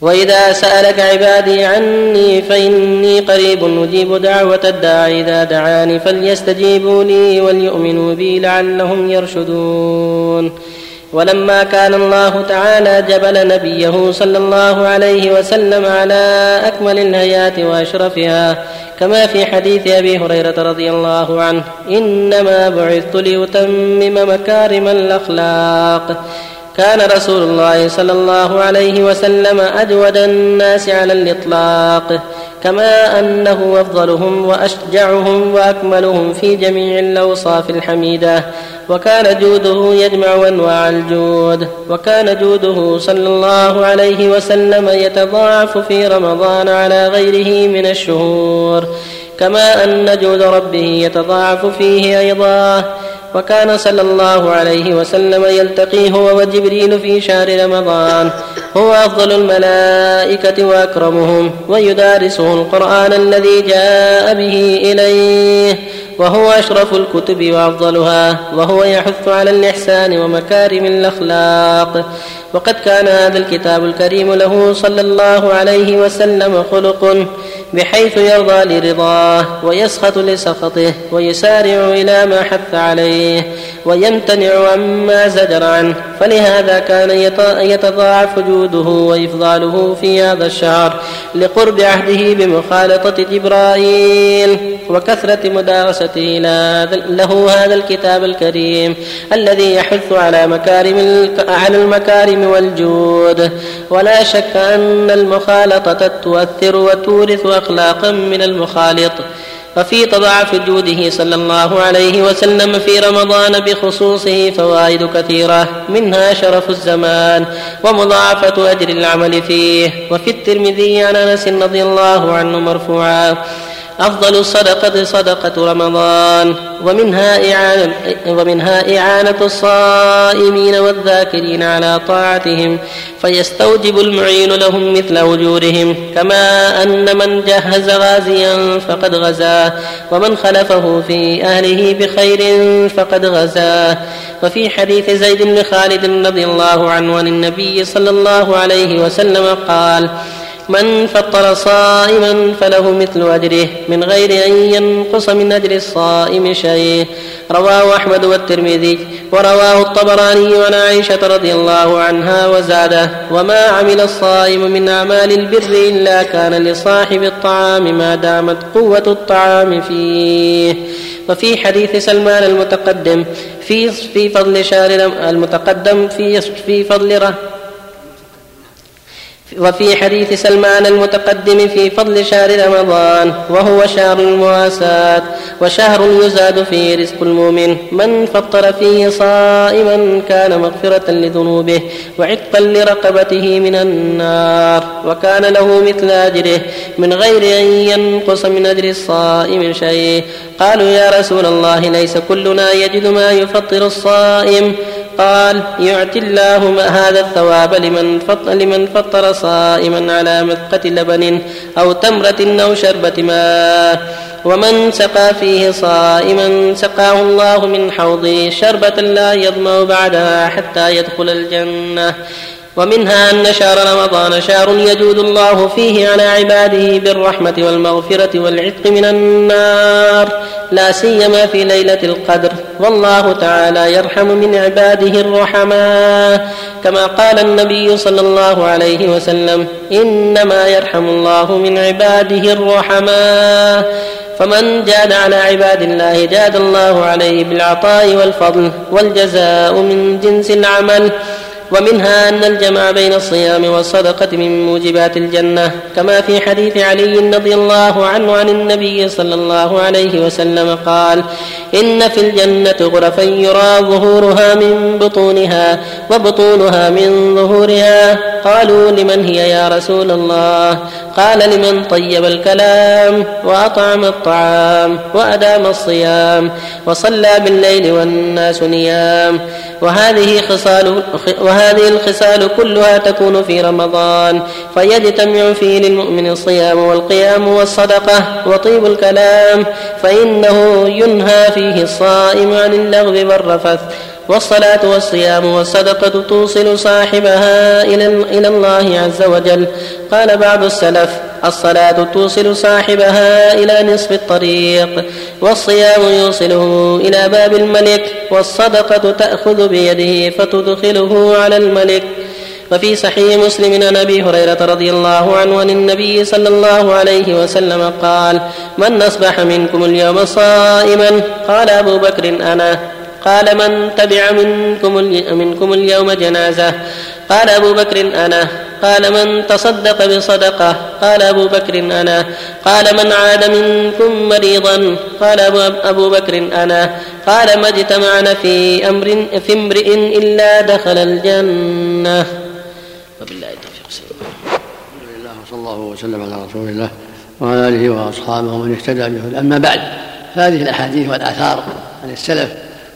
وإذا سألك عبادي عني فإني قريب أجيب دعوة الداعي إذا دعاني فليستجيبوا لي وليؤمنوا بي لعلهم يرشدون. ولما كان الله تعالى جبل نبيه صلى الله عليه وسلم على أكمل الهيات وأشرفها كما في حديث أبي هريرة رضي الله عنه إنما بعثت لأتمم مكارم الأخلاق. كان رسول الله صلى الله عليه وسلم أجود الناس على الإطلاق. كما أنه أفضلهم وأشجعهم وأكملهم في جميع الأوصاف الحميدة. وكان جوده يجمع أنواع الجود. وكان جوده صلى الله عليه وسلم يتضاعف في رمضان على غيره من الشهور. كما أن جود ربه يتضاعف فيه أيضا. وكان صلى الله عليه وسلم يلتقي هو وجبريل في شهر رمضان. هو أفضل الملائكة وأكرمهم ويدارسه القرآن الذي جاء به إليه وهو أشرف الكتب وأفضلها وهو يحث على الإحسان ومكارم الأخلاق. وقد كان هذا الكتاب الكريم له صلى الله عليه وسلم خلق بحيث يرضى لرضاه ويسخط لسخطه ويسارع إلى ما حث عليه ويمتنع عما زجر عنه. فلهذا كان يتضاعف جوده وإفضاله في هذا الشهر لقرب عهده بمخالطة جبرائيل وكثرة مدارسته له هذا الكتاب الكريم الذي يحث على مكارم على المكارم والجود. ولا شك أن المخالطة تؤثر وتورث أخلاقا من المخالط. وفي تضاعف جوده صلى الله عليه وسلم في رمضان بخصوصه فوائد كثيرة منها شرف الزمان ومضاعفة أجر العمل فيه. وفي الترمذي عن أنس رضي الله عنه مرفوعا أفضل الصدقة صدقة رمضان. ومنها إعانة, ومنها إعانة الصائمين والذاكرين على طاعتهم فيستوجب المعين لهم مثل أجورهم. كما أن من جهز غازيا فقد غزاه. ومن خلفه في أهله بخير فقد غزاه. وفي حديث زيد بن خالد رضي الله عنه عن النبي صلى الله عليه وسلم قال من فطر صائما فله مثل أجره من غير أن ينقص من أجر الصائم شيء. رواه أحمد والترمذي ورواه الطبراني عن عائشة رضي الله عنها وزاده. وما عمل الصائم من أعمال البر إلا كان لصاحب الطعام ما دامت قوة الطعام فيه. وفي حديث سلمان المتقدم في في فضل شهر المتقدم في في فضل وفي حديث سلمان المتقدم في فضل شهر رمضان وهو شهر المواساة وشهر يزاد فيه رزق المؤمن. من فطر فيه صائما كان مغفرة لذنوبه وعتقا لرقبته من النار وكان له مثل أجره. من غير أن ينقص من أجر الصائم شيء. قالوا يا رسول الله ليس كلنا يجد ما يفطر الصائم. قال يعطي الله هذا الثواب لمن فطر, لمن فطر صائما على مثقة لبن أو تمرة أو شربة ماء. ومن سقى فيه صائما سقاه الله من حوضه شربة لا يظمأ بعدها حتى يدخل الجنة. ومنها أن شهر رمضان شهر يجود الله فيه على عباده بالرحمة والمغفرة والعتق من النار لا سيما في ليلة القدر. والله تعالى يرحم من عباده الرحماء. كما قال النبي صلى الله عليه وسلم إنما يرحم الله من عباده الرحماء. فمن جاد على عباد الله جاد الله عليه بالعطاء والفضل والجزاء من جنس العمل. ومنها أن الجمع بين الصيام والصدقة من موجبات الجنة كما في حديث علي رضي الله عنه عن النبي صلى الله عليه وسلم قال إن في الجنة غرفا يرى ظهورها من بطونها وبطونها من ظهورها قالوا لمن هي يا رسول الله؟ قال لمن طيب الكلام وأطعم الطعام وأدام الصيام وصلى بالليل والناس نيام. وهذه خصال وهذه الخصال كلها تكون في رمضان. فيجتمع فيه للمؤمن الصيام والقيام والصدقة وطيب الكلام. فإنه ينهى فيه الصائم عن اللغو والرفث. والصلاة والصيام والصدقة توصل صاحبها إلى الله عز وجل. قال بعض السلف الصلاة توصل صاحبها إلى نصف الطريق والصيام يوصله إلى باب الملك والصدقة تأخذ بيده فتدخله على الملك. وفي صحيح مسلم عن أبي هريرة رضي الله عنه عن النبي صلى الله عليه وسلم قال من أصبح منكم اليوم صائما؟ قال أبو بكر أنا. قال من تبع منكم منكم اليوم جنازة؟ قال أبو بكر أنا. قال من تصدق بصدقة؟ قال أبو بكر أنا. قال من عاد منكم مريضا؟ قال أبو بكر أنا. قال ما اجتمعنا في أمر في امرئ إلا دخل الجنة. وبالله التوفيق. الحمد لله وصلى الله وسلم على رسول الله وعلى آله وأصحابه ومن اهتدى به. أما بعد فهذه الأحاديث والآثار عن السلف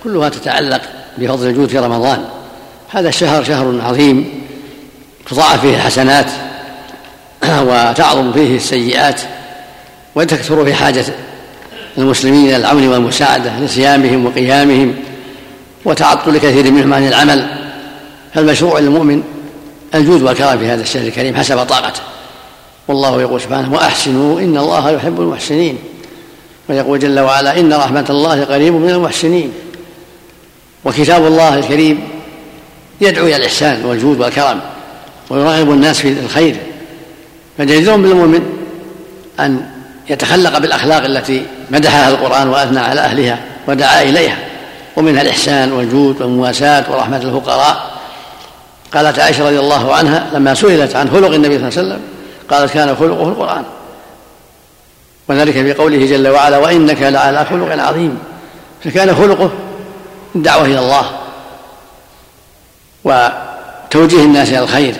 كلها تتعلق بفضل الجود في رمضان. هذا الشهر شهر عظيم تضاعف فيه الحسنات وتعظم فيه السيئات وتكثر في حاجة المسلمين إلى العون والمساعدة لصيامهم وقيامهم وتعطل كثير منهم عن العمل. فالمشروع للمؤمن الجود والكرم في هذا الشهر الكريم حسب طاقته. والله يقول سبحانه وأحسنوا إن الله يحب المحسنين. ويقول جل وعلا إن رحمة الله قريب من المحسنين. وكتاب الله الكريم يدعو إلى الإحسان والجود والكرم ويرغب الناس في الخير. فجدير بالمؤمن أن يتخلق بالأخلاق التي مدحها القرآن وأثنى على أهلها ودعا إليها. ومنها الإحسان والجود والمواساة ورحمة الفقراء. قالت عائشة رضي الله عنها لما سئلت عن خلق النبي صلى الله عليه وسلم قالت كان خلقه القرآن. وذلك في قوله جل وعلا وإنك لعلى خلق عظيم. فكان خلقه الدعوة إلى الله وتوجيه الناس إلى الخير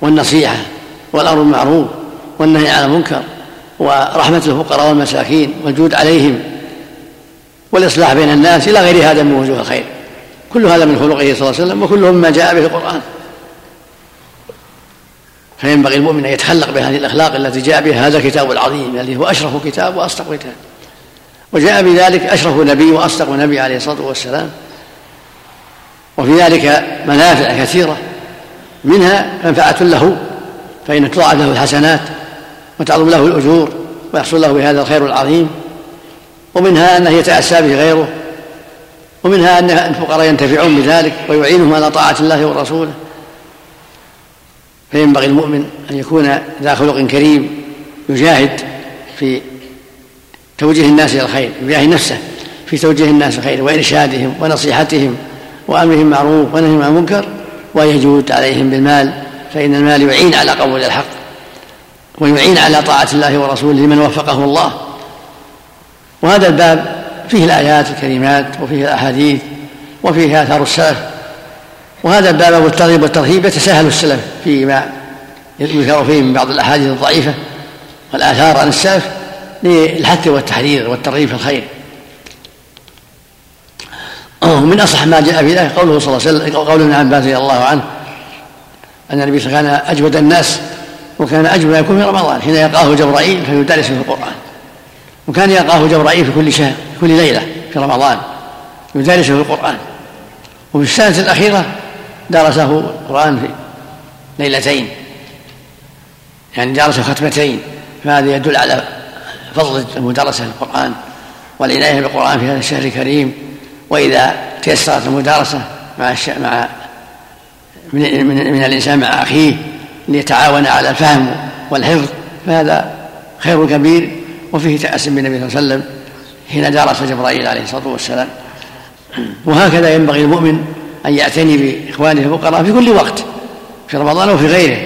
والنصيحة والأمر بالمعروف والنهي عن المنكر ورحمة الفقراء والمساكين والجود عليهم والإصلاح بين الناس إلى غير هذا من وجوه الخير. كل هذا من خلقه صلى الله عليه وسلم وكله مما جاء به القرآن. فينبغي المؤمن أن يتخلق بهذه الأخلاق التي جاء بها هذا الكتاب العظيم الذي هو أشرف كتاب وأصدق كتاب. وجاء بذلك أشرف نبي وأصدق نبي عليه الصلاة والسلام. وفي ذلك منافع كثيرة. منها منفعة له فإن تضاعف له الحسنات وتعظم له الأجور ويحصل له بهذا الخير العظيم. ومنها أنه يتأسى به غيره. ومنها أن الفقراء ينتفعون بذلك ويعينهم على طاعة الله ورسوله. فينبغي المؤمن أن يكون ذا خلق كريم يجاهد في توجيه الناس إلى الخير يجاهد نفسه في توجيه الناس الخير وإرشادهم ونصيحتهم وأمرهم معروف ونهيهم عن المنكر ويجود عليهم بالمال فإن المال يعين على قبول الحق ويعين على طاعة الله ورسوله لمن وفقه الله. وهذا الباب فيه الآيات الكريمات وفيه الأحاديث وفيه آثار السلف. وهذا الباب أبو الترغيب والترهيب يتساهل السلف فيما يذكر فيه من بعض الأحاديث الضعيفة والآثار عن السلف. للحث والتحرير والترغيب في الخير. من أصح ما جاء في ذلك قوله صلى الله عليه وسلم قول ابن عباس رضي الله عنه أن النبي صلى الله عليه وسلم كان أجود الناس وكان أجود ما يكون في رمضان حين يلقاه جبرائيل فيدرس في القرآن. وكان يلقاه جبرائيل في كل شهر في كل ليلة في رمضان يدرسه في القرآن. وفي السنة الأخيرة درسه القرآن في ليلتين يعني درسه ختمتين فهذا يدل على فضل المدرسة للقرآن والعناية بالقرآن في هذا الشهر الكريم وإذا تيسرت المدارسة مع. مع من, من, من الإنسان مع أخيه ليتعاون على الفهم والحفظ فهذا خير كبير وفيه تأسم بالنبي صلى الله عليه وسلم حين درس جبرائيل عليه الصلاة والسلام وهكذا ينبغي المؤمن أن يعتني بإخوانه الفقراء في كل وقت في رمضان وفي غيره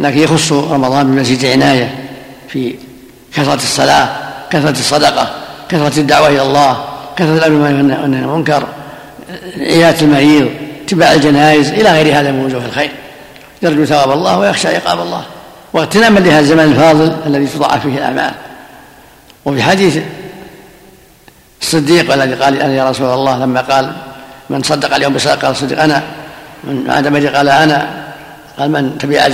لكن يخص رمضان بمزيد عناية في كثرة الصلاة كثرة الصدقة كثرة الدعوة إلى الله كثرة الأمر والنهي عن المنكر عيادة المريض اتباع الجنائز إلى غير هذا من وجوه الخير. يرجو ثواب الله ويخشى عقاب الله. واغتناما لهذا الزمان الفاضل الذي تضاعف فيه الأعمال. وفي حديث الصديق الذي قال أنا يا رسول الله لما قال من صدق اليوم بصدق قال الصديق أنا. من عاد قال أنا قال من تبع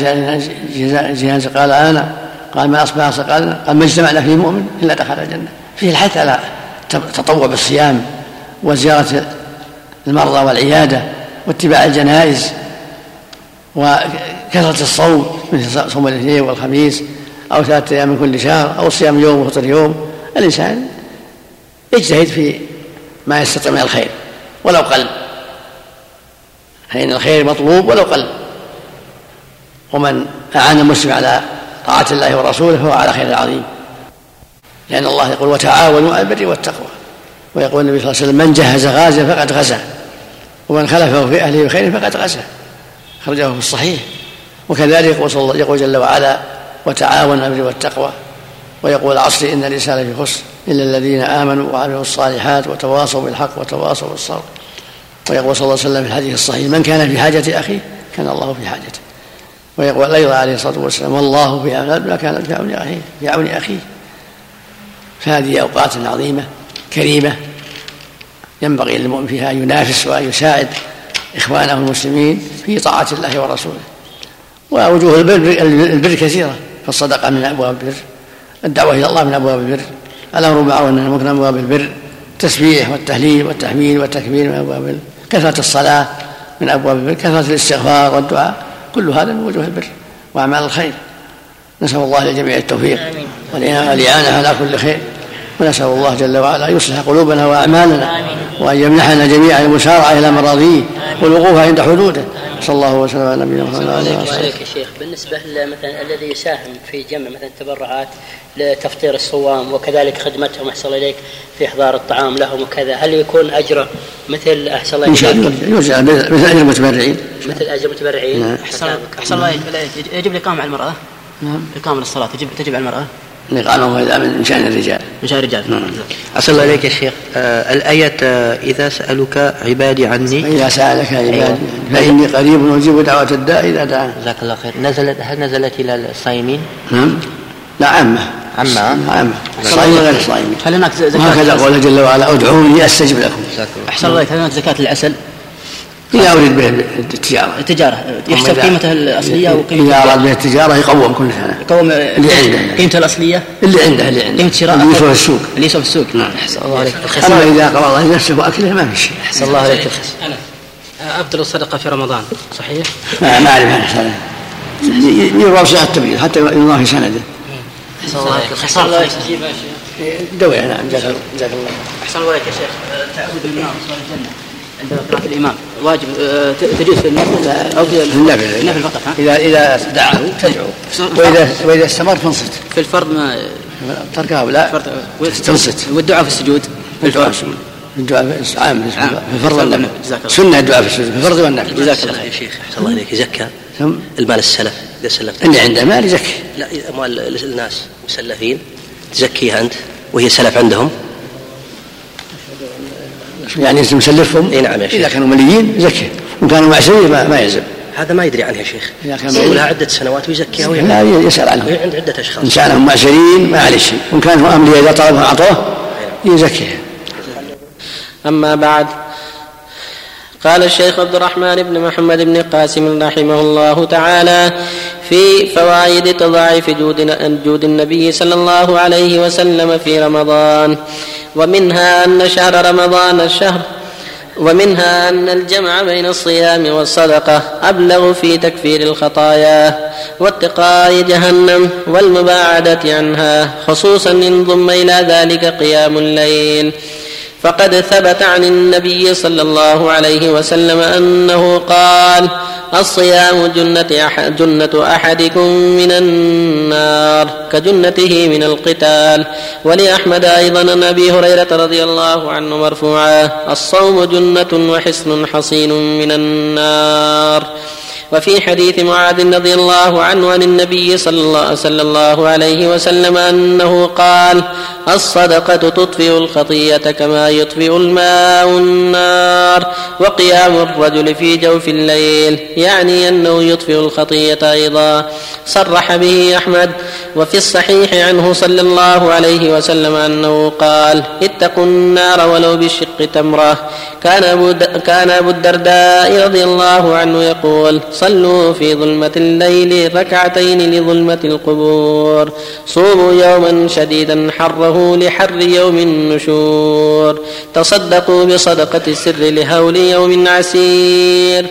جهاز قال أنا. قال من أصبح قال قال ما اجتمعنا فيه مؤمن إلا دخل الجنة. فيه الحث على التطوع بالصيام وزيارة المرضى والعيادة واتباع الجنائز وكثرة الصوم مثل صوم الاثنين والخميس أو ثلاثة أيام من كل شهر أو صيام يوم وفطر يوم. الإنسان يجتهد في ما يستطيع من الخير ولو قل فإن الخير مطلوب ولو قل ومن أعان المسلم على طاعة الله ورسوله فهو على خير عظيم. لأن الله يقول وتعاونوا على البر والتقوى. ويقول النبي صلى الله عليه وسلم من جهز غازا فقد غزا. ومن خلفه في أهله بخير فقد غزا. خرجه في الصحيح. وكذلك يقول, يقول جل وعلا وتعاون على البر والتقوى. ويقول العصر إن الإنسان في خسر إلا الذين آمنوا وعملوا الصالحات وتواصوا بالحق وتواصوا بالصبر. ويقول صلى الله عليه وسلم في الحديث الصحيح من كان في حاجة أخيه كان الله في حاجته. ويقول أيضا عليه الصلاة والسلام والله في عون ما كان في عون أخيه في عون أخيه فهذه أوقات عظيمة كريمة ينبغي للمؤمن فيها أن ينافس وأن يساعد إخوانه المسلمين في طاعة الله ورسوله. ووجوه البر, البر كثيرة فالصدقة من أبواب البر الدعوة إلى الله من أبواب البر الأمر بالمعروف من أبواب البر التسبيح والتهليل والتحميد والتكبير من أبواب البر كثرة الصلاة من أبواب البر كثرة الاستغفار والدعاء. كل هذا من وجوه البر وأعمال الخير. نسأل الله للجميع التوفيق. والإعانة على كل خير. ونسأل الله جل وعلا أن يصلح قلوبنا وأعمالنا وأن يمنحنا جميعا المسارعة إلى مراضيه والوقوف عند حدوده. صلى الله وسلم على نبينا محمد وعلى آله وصحبه. يا شيخ. بالنسبة مثلا الذي يساهم في جمع مثلا التبرعات لتفطير الصوام وكذلك خدمتهم أحسن إليك في إحضار الطعام لهم وكذا هل يكون اجره مثل أحسن الله إن شاء الله يرجع مثل أجر المتبرعين. مثل أجر المتبرعين. أحسن الله يجب الاقامه على المرأة؟ نعم. إقامة للصلاة تجب تجب على المرأة؟ الإقامة وهذا من شأن الرجال. من شأن الرجال. نعم. أحسن الله إليك يا شيخ آه الآية آه إذا سألك عبادي عني. إذا سألك عبادي أيوة. فإني قريب أجيب دعوة الداء إذا دعان جزاك الله خير. نزلت هل نزلت إلى الصائمين؟ نعم. لا عامة. عامة؟ عامة. الصائمين غير الصائمين هل هناك وهكذا زكاة قوله جل وعلا ادعوني أستجب لكم. أحسن الله إليك هل هناك زكاة العسل؟ إذا أريد به التجارة. التجارة يحسب قيمته الأصلية وقيمة إذا أراد به التجارة يقوم كل سنة. يقوم اللي عنده. قيمته الأصلية؟ اللي عنده اللي عنده. قيمة شراء اللي يسوى في السوق. اللي يسوى في السوق. نعم. أحسن الله عليك. أما إذا قرض لنفسه وأكله ما في شيء. أحسن الله عليك أنا أبدل الصدقة في رمضان صحيح؟ ما ما أعرف سنة يروى ساعة التبديل حتى يضاف في سنده. أحسن الله عليك أحسن الله عليك دوي نعم جزاك الله. الله أحسن الله عليك يا شيخ. تعبد الإمام صلاة الجنة. عند قراءة الإمام. واجب آه، تجوز في النفل أو في النفل النفل فقط ها؟ إذا إذا دعاه تدعو. وإذا وإذا استمر فانصت. في الفرض ما تركها لا. فرض تنصت. والدعاء في السجود. في الفرض الدعاء في عام في. الفرض والنفل. جزاك الله. سنة الدعاء في السجود. في الفرض والنفل. جزاك الله يا خير شيخ أحسن الله إليك. يزكى ثم؟ المال السلف. إذا سلفت. اللي عنده مال يزكي لا إذا أموال الناس مسلفين تزكيها أنت وهي سلف عندهم. يعني انت مسلفهم إي نعم يا إذا شيخ كانوا مليين يزكي. وان كانوا معسرين ما, ما يلزم. هذا ما يدري عنها يا شيخ. إذا يقول لها عدة سنوات ويزكيها وهي لا يسأل عنهم. وهي عند عدة أشخاص. إن كانوا معسرين ما عليه شيء. وإن كانوا امري إذا طلبوا أعطوه يزكيها. أما بعد قال الشيخ عبد الرحمن بن محمد بن قاسم رحمه الله تعالى في فوائد تضاعف جود جود النبي صلى الله عليه وسلم في رمضان. ومنها أن شهر رمضان الشهر ومنها أن الجمع بين الصيام والصدقة أبلغ في تكفير الخطايا واتقاء جهنم والمباعدة عنها خصوصا إن ضم إلى ذلك قيام الليل. فقد ثبت عن النبي صلى الله عليه وسلم أنه قال الصيام جنة, أحد جنة أحدكم من النار كجنته من القتال. ولأحمد أيضا عن أبي هريرة رضي الله عنه مرفوعا الصوم جنة وحصن حصين من النار. وفي حديث معاذ رضي الله عنه عن النبي صلى الله عليه وسلم أنه قال الصدقة تطفئ الخطية كما يطفئ الماء النار وقيام الرجل في جوف الليل يعني أنه يطفئ الخطية أيضا. صرح به أحمد وفي الصحيح عنه صلى الله عليه وسلم أنه قال اتقوا النار ولو بشق تمرة. كان أبو, كان أبو الدرداء رضي الله عنه يقول صلوا في ظلمة الليل ركعتين لظلمة القبور. صوموا يوما شديدا حره لحر يوم النشور. تصدقوا بصدقة السر لهول يوم عسير.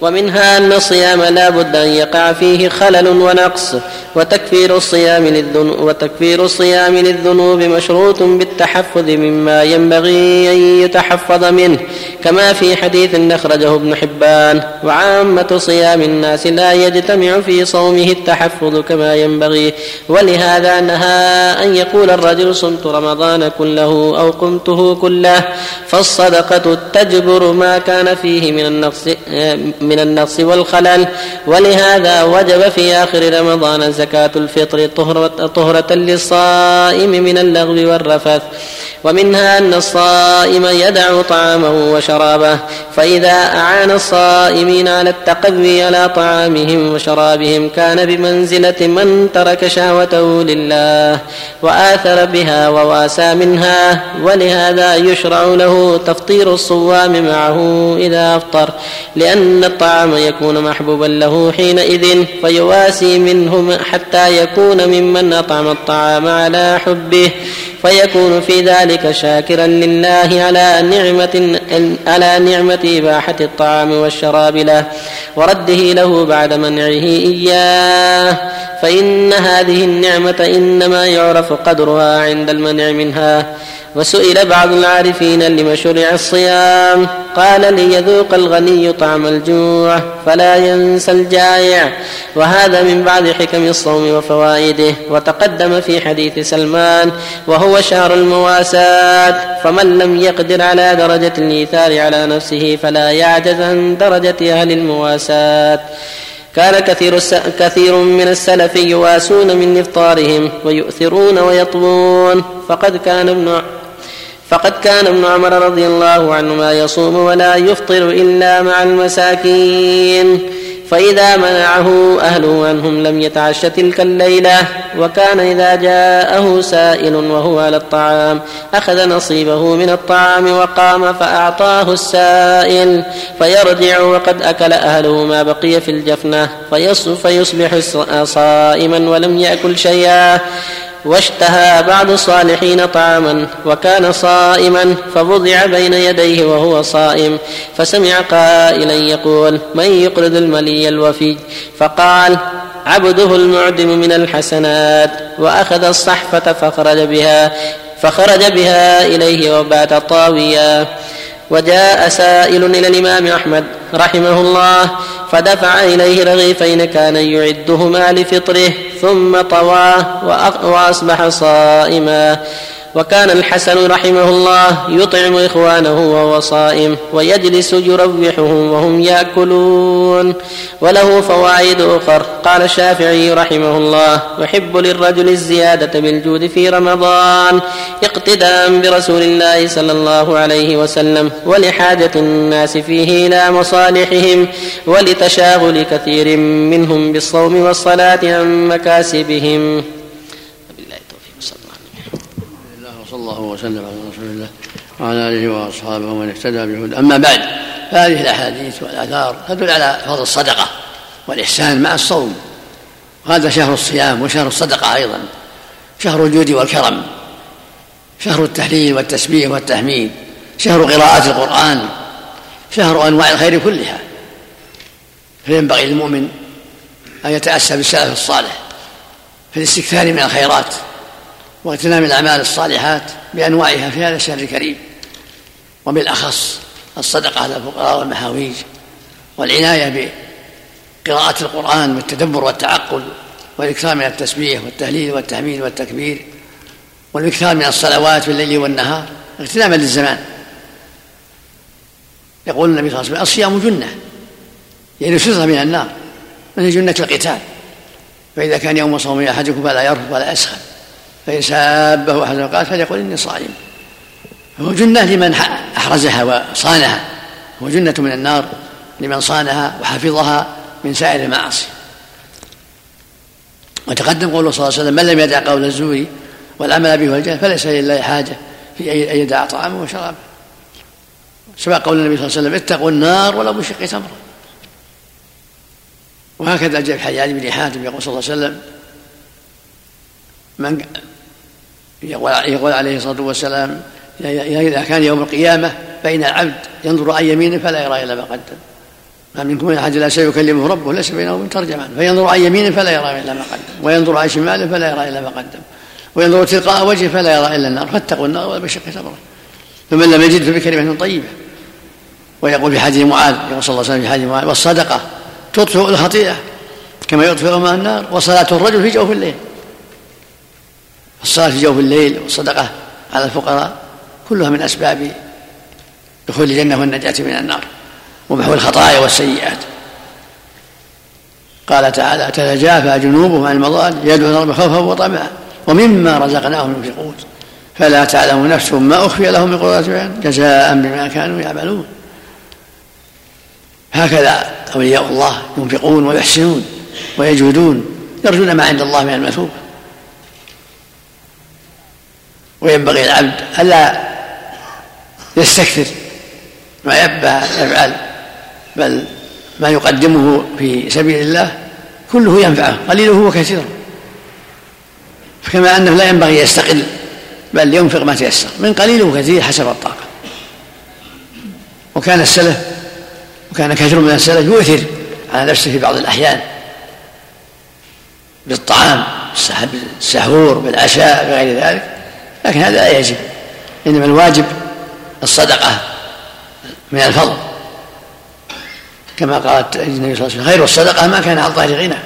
ومنها أن الصيام لا بد أن يقع فيه خلل ونقص وتكفير الصيام للذنوب وتكفير الصيام للذنوب مشروط بالتحفظ مما ينبغي أن يتحفظ منه كما في حديث أخرجه ابن حبان وعامة صيام الناس لا يجتمع في صومه التحفظ كما ينبغي ولهذا نهى أن يقول الرجل صمت رمضان كله أو قمته كله فالصدقة تجبر ما كان فيه من النقص من النقص والخلل. ولهذا وجب في آخر رمضان زكاة الفطر طهرة, طهرة للصائم من اللغو والرفث. ومنها أن الصائم يدع طعامه وشرابه. فإذا أعان الصائمين على التقوي على طعامهم وشرابهم كان بمنزلة من ترك شهوته لله وآثر بها وواسى منها. ولهذا يشرع له تفطير الصوام معه إذا أفطر لأن الطعام يكون محبوبا له حينئذ فيواسي منه حتى يكون ممن أطعم الطعام على حبه فيكون في ذلك شاكرا لله على نعمة على نعمة إباحة الطعام والشراب له ورده له بعد منعه إياه فإن هذه النعمة إنما يعرف قدرها عند المنع منها وسئل بعض العارفين لم شرع الصيام. قال ليذوق الغني طعم الجوع فلا ينسى الجائع. وهذا من بعض حكم الصوم وفوائده. وتقدم في حديث سلمان وهو شهر المواساة. فمن لم يقدر على درجة الإيثار على نفسه فلا يعجز عن درجة أهل المواساة. كان كثير. كثير من السلف يواسون من إفطارهم ويؤثرون ويطوون فقد كان ابن فقد كان ابن عمر رضي الله عنهما يصوم ولا يفطر إلا مع المساكين. فإذا منعه أهله عنهم لم يتعش تلك الليلة وكان إذا جاءه سائل وهو على الطعام أخذ نصيبه من الطعام وقام فأعطاه السائل فيرجع وقد أكل أهله ما بقي في الجفنة فيصبح صائما ولم يأكل شيئا. واشتهى بعض الصالحين طعاما وكان صائما فوضع بين يديه وهو صائم فسمع قائلا يقول من يقرض الملي الوفي؟ فقال عبده المعدم من الحسنات وأخذ الصحفة فخرج بها فخرج بها إليه وبات طاويا. وجاء سائل إلى الإمام أحمد رحمه الله فدفع إليه رغيفين كان يعدهما لفطره ثم طواه وأصبح صائما. وكان الحسن رحمه الله يطعم إخوانه وهو صائم ويجلس يروحهم وهم يأكلون. وله فوائد أخر. قال الشافعي رحمه الله يحب للرجل الزيادة بالجود في رمضان اقتداء برسول الله صلى الله عليه وسلم ولحاجة الناس فيه إلى مصالحهم ولتشاغل كثير منهم بالصوم والصلاة عن مكاسبهم. الله وسلم على رسول الله وعلى آله وأصحابه ومن اهتدى بهدى أما بعد فهذه الأحاديث والآثار تدل على فضل الصدقة والإحسان مع الصوم. وهذا شهر الصيام وشهر الصدقة أيضا. شهر الجود والكرم. شهر التحليل والتسبيح والتحميد. شهر قراءة القرآن. شهر أنواع الخير كلها. فينبغي للمؤمن أن يتأسى بالسلف الصالح في الاستكثار من الخيرات. واغتنام الأعمال الصالحات بأنواعها في هذا الشهر الكريم وبالأخص الصدقة على الفقراء والمحاويج والعناية بقراءة القرآن والتدبر والتعقل والإكثار من التسبيح والتهليل والتحميد والتكبير والإكثار من الصلوات في الليل والنهار اغتناما للزمان. يقول النبي صلى الله عليه وسلم الصيام جنة يعني سترة من النار مثل جنة القتال. فإذا كان يوم صوم أحدكم فلا يرفض ولا يسخن فإن سابه أحد قال فليقل إني صائم. فهو جنة لمن أحرزها وصانها. هو جنة من النار لمن صانها وحفظها من سائر المعاصي. وتقدم قوله صلى الله عليه وسلم من لم يدع قول الزور والعمل به والجهل فليس لله حاجة في أن يدع طعامه وشرابه. سبق قول النبي صلى الله عليه وسلم اتقوا النار ولو بشق تمره وهكذا جاء في حيان بن حاتم يقول صلى الله عليه وسلم من يقول عليه الصلاة والسلام إذا كان يوم القيامة بين العبد ينظر عن يمينه فلا يرى إلا ما قدم. ما منكم من أحد لا سيكلمه ربه ليس بينه وبين ترجمان فينظر عن يمينه فلا يرى إلا ما قدم. وينظر عن شماله فلا يرى إلا ما قدم. وينظر تلقاء وجهه فلا يرى إلا النار. فاتقوا النار ولا بشق تمره فمن لم يجد فبكلمة طيبة. ويقول في حديث معاذ يقول صلى الله عليه وسلم في حديث معاذ والصدقة تطفئ الخطيئة كما يطفئ ماء النار وصلاة الرجل في جوف الليل. الصلاة في جوف الليل والصدقة على الفقراء كلها من أسباب دخول الجنة والنجاة من النار ومحو الخطايا والسيئات. قال تعالى تتجافى جنوبهم عن المضاجع يدعون رب خوفا وطمعا ومما رزقناهم ينفقون فلا تعلم نفس ما أخفي لهم من قرة عين جزاء بما كانوا يعملون. هكذا أولياء الله ينفقون ويحسنون ويجودون يرجون ما عند الله من المثوبة وينبغي العبد ألا يستكثر ما يفعل بل ما يقدمه في سبيل الله كله ينفعه قليله وكثيره كما أنه لا ينبغي يستقل بل ينفق ما تيسر من قليل وكثير حسب الطاقة. وكان السلف وكان كثير من السلف يؤثر على نفسه في بعض الأحيان بالطعام بالسحور بالعشاء بغير ذلك. لكن هذا لا يجب. إنما الواجب الصدقة من الفضل. كما قالت النبي صلى الله عليه وسلم خير الصدقة ما كان على ظهر غنى.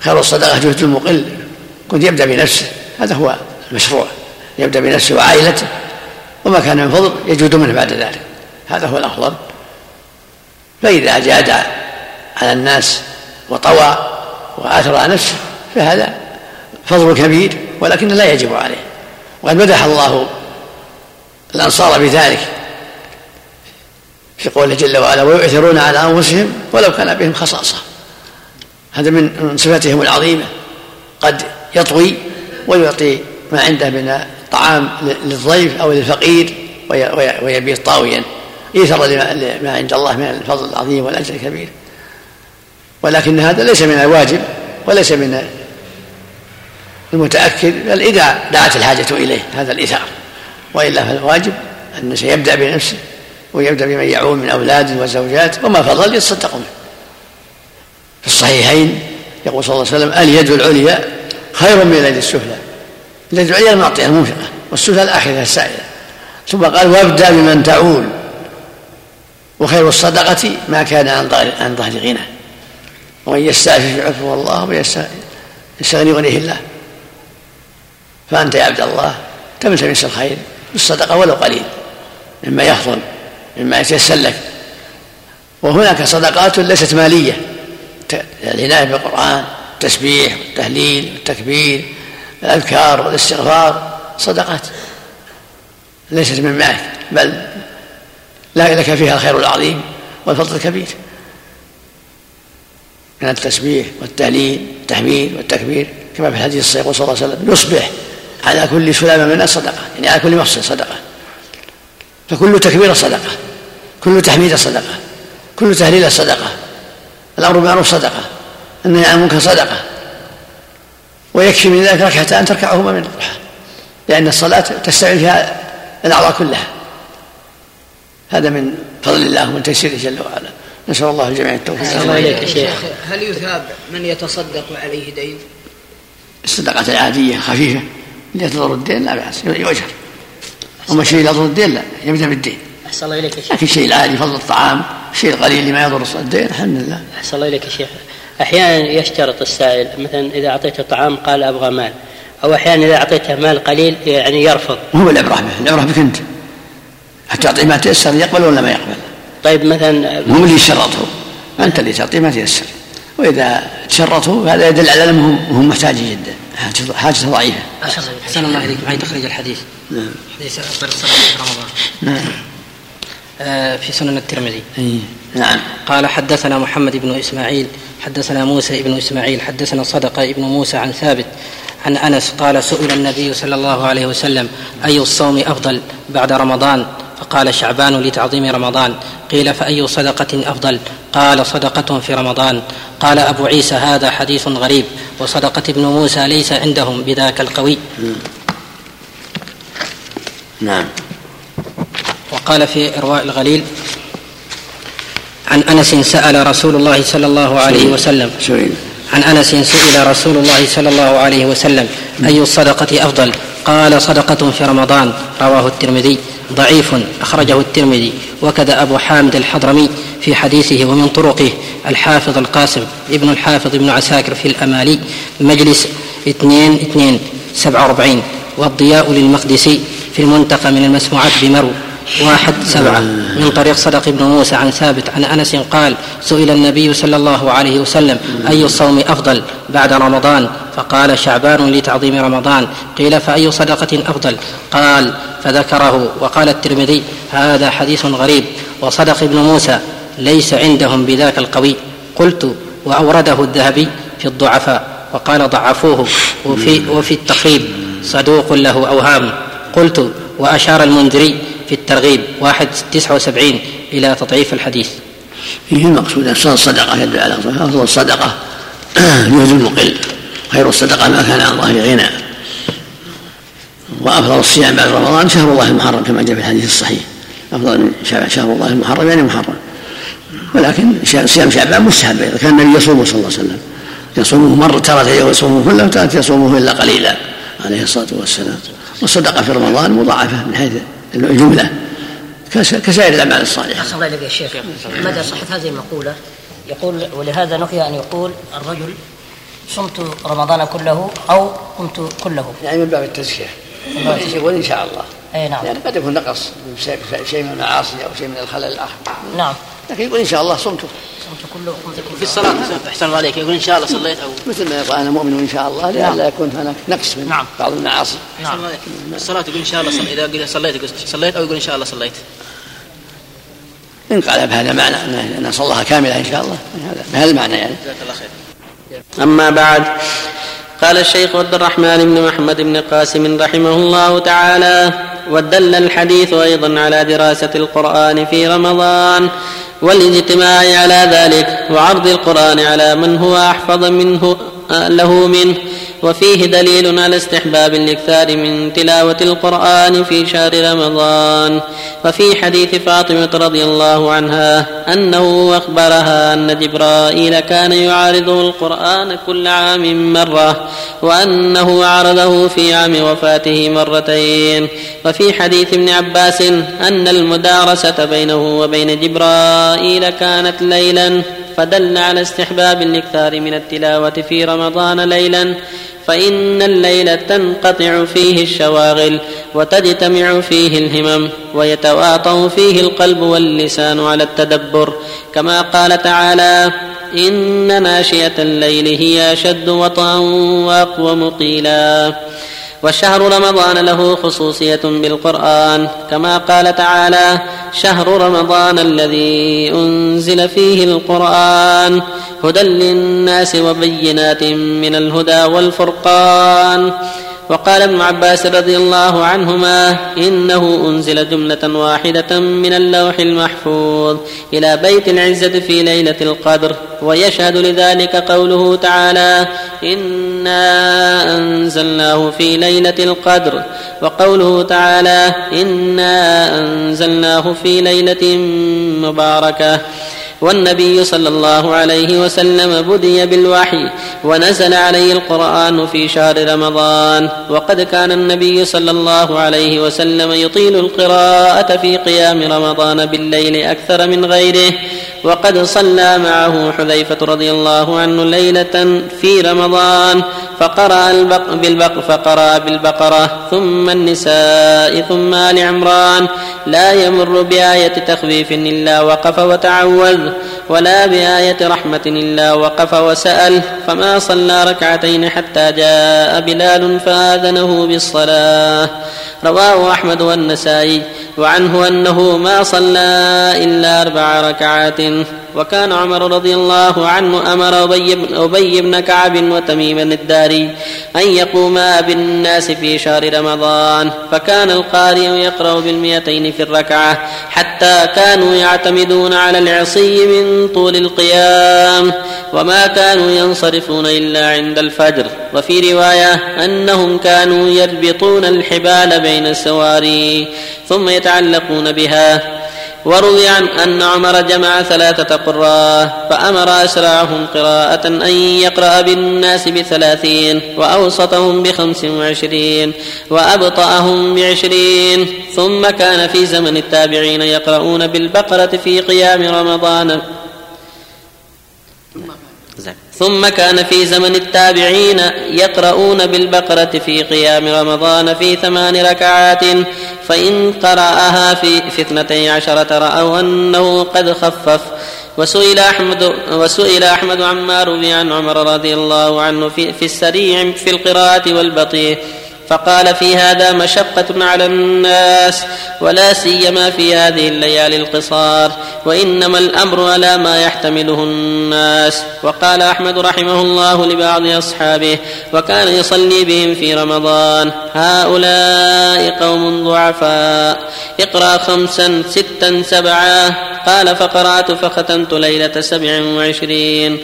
خير الصدقة جهد المقل كنت يبدأ بنفسه. هذا هو المشروع. يبدأ بنفسه وعائلته. وما كان من فضل يجود منه بعد ذلك. هذا هو الأفضل. فإذا جاد على الناس وطوى وآثر على نفسه فهذا فضل كبير ولكن لا يجب عليه. وقد مدح الله الأنصار بذلك في قوله جل وعلا ويؤثرون على أنفسهم ولو كان بهم خصاصة. هذا من صفاتهم العظيمة. قد يطوي ويعطي ما عنده من الطعام للضيف أو للفقير ويبيت طاويا. إيثرا لما عند الله من الفضل العظيم والأجر الكبير. ولكن هذا ليس من الواجب وليس من المتأكد بل إذا دعت الحاجة إليه هذا الإيثار وإلا فالواجب أن يبدأ بنفسه ويبدأ بمن يعول من أولاده وزوجاته وما فضل يتصدق منه في الصحيحين يقول صلى الله عليه وسلم اليد العليا خير من اليد السفلى. اليد العليا المعطية المنفقة والسفلى الآخرة السائلة. ثم قال وابدأ بمن تعول. وخير الصدقة ما كان عن ظهر عن ظهر غنى ومن يستعفف يعفو الله ويستغني يغنيه الله فأنت يا عبد الله تلتمس الخير؟ بالصدقة ولو قليل مما يفضل مما يتيسر لك. وهناك صدقات ليست مالية. العناية بالقرآن التسبيح والتهليل والتكبير الأذكار والاستغفار صدقات. ليست من مالك بل لا لك فيها الخير العظيم والفضل الكبير. من التسبيح والتهليل والتحميد والتكبير كما في الحديث الصحيح صلى الله عليه وسلم يصبح على كل سلامة من صدقة. يعني على كل مفصل صدقة. فكل تكبير صدقة. كل تحميد صدقة. كل تهليل صدقة. الأمر بالمعروف صدقة. النهي عن المنكر صدقة. ويكفي من ذلك ركعتان تركعهما من الضحى. لأن الصلاة تستعين فيها الأعضاء كلها. هذا من فضل الله ومن تيسيره جل وعلا. نسأل الله الجميع التوفيق. الله إليك شيخ. هل يثاب من يتصدق وعليه دين؟ الصدقات العادية خفيفة. اللي تضر الدين لا بأس يؤجر أما الشيء لا يضر الدين لا يبدأ بالدين. أحسن الله إليك يا شيخ. لكن الشيء العادي فضل الطعام الشيء القليل اللي ما يضر الدين الحمد لله. أحسن الله إليك يا شيخ. أحيانا يشترط السائل مثلا إذا أعطيته طعام قال أبغى مال أو أحيانا إذا أعطيته مال قليل يعني يرفض. هو العبرة به العبرة بك أنت. حتى تعطيه ما تيسر يقبل ولا ما يقبل؟ طيب مثلا مو اللي يشرطه أنت اللي تعطيه ما تيسر. وإذا تشرطه هذا يدل على أنهم هم محتاجين جدا. حاجة ضعيفة. أحسن الله إليك. معي تخرج الحديث. نعم. حديث أفضل الصلاة في رمضان. نعم. آه، في سنن الترمذي. أي نعم. قال حدثنا محمد بن إسماعيل حدثنا موسى بن إسماعيل حدثنا صدقة ابن موسى عن ثابت عن أنس قال سئل النبي صلى الله عليه وسلم أي الصوم أفضل بعد رمضان؟ فقال شعبان لتعظيم رمضان قيل فأي صدقة أفضل؟ قال صدقة في رمضان. قال أبو عيسى هذا حديث غريب وصدقة ابن موسى ليس عندهم بذاك القوي. نعم. وقال في إرواء الغليل عن أنس سأل رسول الله صلى الله عليه وسلم سئل عن أنس سئل رسول الله صلى الله عليه وسلم أي الصدقة أفضل؟ قال صدقة في رمضان رواه الترمذي ضعيف أخرجه الترمذي وكذا أبو حامد الحضرمي في حديثه ومن طرقه الحافظ القاسم ابن الحافظ ابن عساكر في الأمالي مجلس اثنين اثنين سبعة وأربعين والضياء للمقدسي في المنتقى من المسموعات بمرو واحد سبعة. من طريق صدق بن موسى عن ثابت عن أنس قال سئل النبي صلى الله عليه وسلم أي الصوم أفضل بعد رمضان؟ فقال شعبان لتعظيم رمضان. قيل فأي صدقة أفضل؟ قال فذكره. وقال الترمذي هذا حديث غريب. وصدق ابن موسى ليس عندهم بذاك القوي. قلت وأورده الذهبي في الضعفاء. وقال ضعفوه. وفي, وفي التقريب صدوق له أوهام. قلت وأشار المنذري في الترغيب واحد تسعة وسبعين إلى تضعيف الحديث. فيه المقصود؟ أفضل الصدقة يدل على أفضل الصدقة جهد المقل خير الصدقة ما كان عن ظهر غنى. وأفضل الصيام بعد رمضان شهر الله المحرم كما جاء في الحديث الصحيح. أفضل شهر الله المحرم يعني محرم. ولكن صيام شعبان مستحب إذا كان النبي يصومه صلى الله عليه وسلم. يصومه مرة تارة يصومه كله وتارة يصومه إلا قليلا عليه الصلاة والسلام. والصدقة في رمضان مضاعفة من حيث الجملة كسائر الأعمال الصالحة. أحسن الله إليك يا شيخ. مدى صحة هذه المقولة؟ يقول ولهذا نهي أن يقول الرجل صمت رمضان كله أو قمت كله. يعني من باب التزكية. من باب التزكية. إن شاء الله. أي نعم. يعني قد يكون نقص شيء من المعاصي أو شيء من الخلل الآخر. نعم. لكن يقول إن شاء الله صمت. في الصلاة. أحسن الله عليك. يقول إن شاء الله صليت أو مثل ما يقول أنا مؤمن ان شاء الله لئلا يكون هناك نقص من نعم. بعض المعاصي. الله عليك. الصلاة يقول إن شاء الله صليت. إذا قلت صليت يقول صليت أو يقول إن شاء الله صليت. إن قال بهذا معنى أنه صلاها كاملة إن شاء الله. بهذا بهذا المعنى يعني. جزاك الله خير. أما بعد قال الشيخ عبد الرحمن بن محمد بن قاسم رحمه الله تعالى ودل الحديث أيضا على دراسة القرآن في رمضان والاجتماع على ذلك وعرض القرآن على من هو أحفظ منه له منه وفيه دليل على استحباب الإكثار من تلاوة القرآن في شهر رمضان. وفي حديث فاطمة رضي الله عنها أنه أخبرها أن جبرائيل كان يعارضه القرآن كل عام مرة وأنه عرضه في عام وفاته مرتين. وفي حديث ابن عباس أن المدارسة بينه وبين جبرائيل كانت ليلا فدل على استحباب الإكثار من التلاوة في رمضان ليلا فإن الليل تنقطع فيه الشواغل وتجتمع فيه الهمم ويتواطأ فيه القلب واللسان على التدبر. كما قال تعالى إن ناشئة الليل هي أشد وطئا وأقوم قيلا وشهر رمضان له خصوصية بالقرآن. كما قال تعالى شهر رمضان الذي أنزل فيه القرآن هدى للناس وبينات من الهدى والفرقان وقال ابن عباس رضي الله عنهما إنه أنزل جملة واحدة من اللوح المحفوظ إلى بيت العزة في ليلة القدر ويشهد لذلك قوله تعالى إنا أنزلناه في ليلة القدر وقوله تعالى إنا أنزلناه في ليلة مباركة والنبي صلى الله عليه وسلم بدي بالوحي ونزل عليه القرآن في شهر رمضان. وقد كان النبي صلى الله عليه وسلم يطيل القراءة في قيام رمضان بالليل أكثر من غيره. وقد صلى معه حذيفة رضي الله عنه ليلة في رمضان فقرأ البق بالبق فقرأ بالبقرة ثم النساء ثم آل عمران. لا يمر بآية تخفيف إلا وقف وتعوذ. ولا بآية رحمة إلا وقف وسأل فما صلى ركعتين حتى جاء بلال فآذنه بالصلاة. رواه أحمد والنسائي وعنه أنه ما صلى إلا أربع ركعات. وكان عمر رضي الله عنه أمر أبي بن, كعب وتميم الداري أن يقوما بالناس في شهر رمضان فكان القارئ يقرأ بالمئتين في الركعة حتى كانوا يعتمدون على العصي من طول القيام وما كانوا ينصرفون إلا عند الفجر. وفي رواية أنهم كانوا يربطون الحبال بين السواري ثم يتعلقون بها. وروي عن أن عمر جمع ثلاثة قراء فأمر أسرعهم قراءة أن يقرأ بالناس بثلاثين وأوسطهم بخمس وعشرين وأبطأهم بعشرين ثم كان في زمن التابعين يقرؤون بالبقرة في قيام رمضان ثم كان في زمن التابعين يقرؤون بالبقرة في قيام رمضان في ثمان ركعات فإن قرأها في, في اثنتي عشرة رأوا أنه قد خفف. وسئل أحمد وسئل أحمد عما روي عن عمر رضي الله عنه في, في السريع في القراءة والبطيء. فقال في هذا مشقة على الناس ولا سيما في هذه الليالي القصار وإنما الأمر على ما يحتمله الناس. وقال أحمد رحمه الله لبعض أصحابه وكان يصلي بهم في رمضان هؤلاء قوم ضعفاء اقرأ خمسا ستا سبعا قال فقرأت فختمت ليلة سبع وعشرين.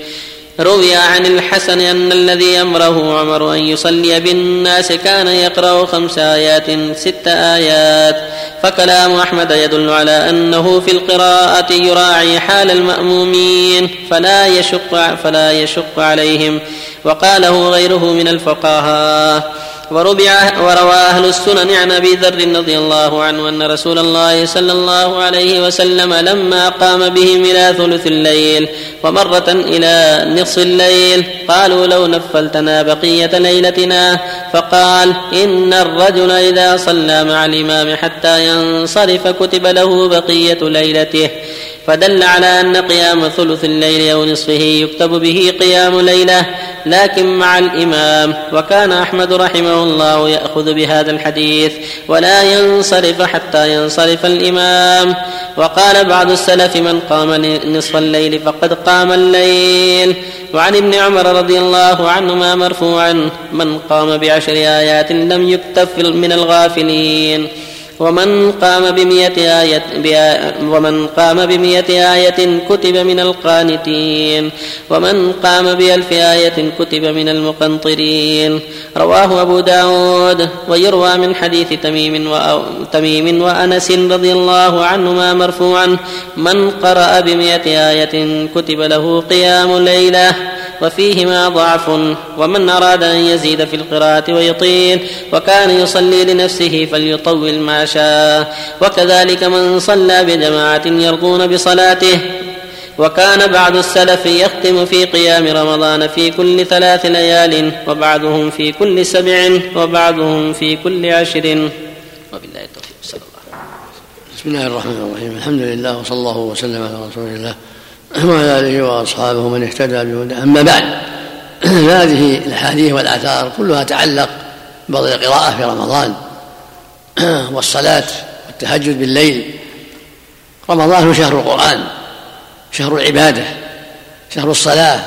روي عن الحسن أن الذي أمره عمر أن يصلي بالناس كان يقرأ خمس آيات ست آيات. فكلام أحمد يدل على أنه في القراءة يراعي حال المأمومين فلا يشق فلا يشق عليهم. وقاله غيره من الفقهاء وربع وروى أهل السنن عن أبي ذر رضي الله عنه أن رسول الله صلى الله عليه وسلم لما قام بهم إلى ثلث الليل ومرة إلى نصف الليل قالوا لو نفلتنا بقية ليلتنا فقال إن الرجل إذا صلى مع الإمام حتى ينصرف كتب له بقية ليلته فدل على أن قيام ثلث الليل أو نصفه يكتب به قيام ليلة لكن مع الإمام وكان أحمد رحمه الله يأخذ بهذا الحديث ولا ينصرف حتى ينصرف الإمام. وقال بعض السلف من قام نصف الليل فقد قام الليل. وعن ابن عمر رضي الله عنهما مرفوعا من قام بعشر آيات لم يكتف من الغافلين. ومن قام بمئة آية ومن قام بمئة آية كتب من القانتين. ومن قام بألف آية كتب من المقنطرين. رواه أبو داود ويروى من حديث تميم, تميم وأنس رضي الله عنهما مرفوعا من قرأ بمئة آية كتب له قيام ليلة وفيهما ضعف ومن أراد أن يزيد في القراءة ويطيل وكان يصلي لنفسه فليطول ما شاء. وكذلك من صلى بجماعة يرضون بصلاته. وكان بعض السلف يختم في قيام رمضان في كل ثلاث ليال وبعضهم في كل سبع وبعضهم في كل عشر. وبالله التوفيق صلى الله بسم الله الرحمن الرحيم. الحمد لله وصلى الله وسلم على رسول الله. وعلى آله وأصحابه من اهتدى بهداه. أما بعد هذه الأحاديث والآثار كلها تعلق بفضل القراءة في رمضان والصلاة والتهجد بالليل. رمضان شهر القرآن شهر العبادة شهر الصلاة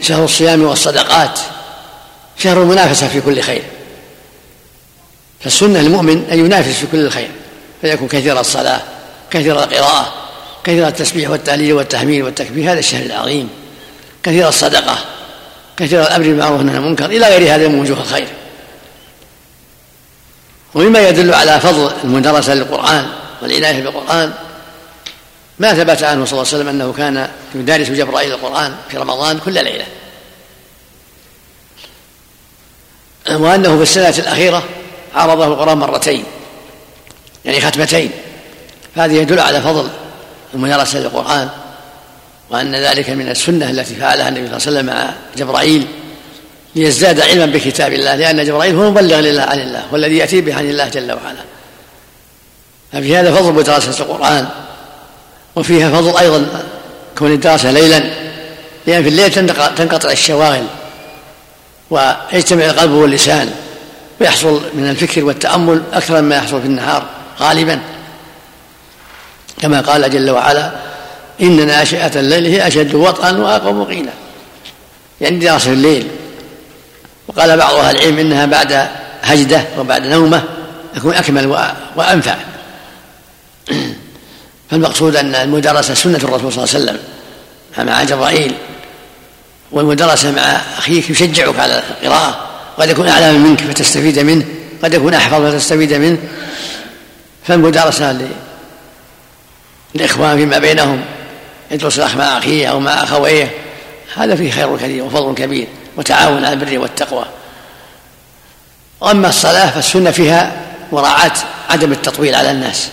شهر الصيام والصدقات شهر المنافسة في كل خير. فالسنة للمؤمن أن ينافس في كل الخير فيكون كثير الصلاة كثير القراءة كثير التسبيح والتهليل والتحميد والتكبير هذا الشهر العظيم. كثير الصدقة كثير الأمر بالمعروف والنهي عن المنكر إلى غير هذا من وجوه الخير. ومما يدل على فضل المدرسة للقرآن والعناية بالقرآن. ما ثبت عنه صلى الله عليه وسلم أنه كان يدارس جبرائيل القرآن في رمضان كل ليلة. وأنه في السنة الأخيرة عرضه القرآن مرتين يعني ختمتين. فهذه يدل على فضل المدرسة للقرآن وأن ذلك من السنة التي فعلها النبي صلى الله عليه وسلم مع جبرائيل ليزداد علما بكتاب الله لأن جبرائيل هو مبلغ لله عن الله والذي يأتي به عن الله جل وعلا. ففي هذا فضل بدراسة القرآن وفيها فضل أيضا كون الدراسة ليلا لأن في الليل تنقطع الشواغل ويجتمع القلب واللسان ويحصل من الفكر والتأمل أكثر مما يحصل في النهار غالبا. كما قال جل وعلا إن ناشئة الليل هي أشد وطئا وأقوم قيلا. يعني دراسة الليل. وقال بعض أهل العلم إنها بعد هجدة وبعد نومة يكون أكمل وأنفع. فالمقصود أن المدرسة سنة الرسول صلى الله عليه وسلم مع جبرائيل والمدرسة مع أخيك يشجعك على القراءة. قد يكون أعلم منك فتستفيد منه قد يكون أحفظ فتستفيد منه. فالمدرسة الإخوان فيما بينهم يدرس الأخ مع أخيه أو مع أخويه. هذا فيه خير كثير وفضل كبير وتعاون على البر والتقوى. وأما الصلاة فالسنة فيها مراعاة عدم التطويل على الناس.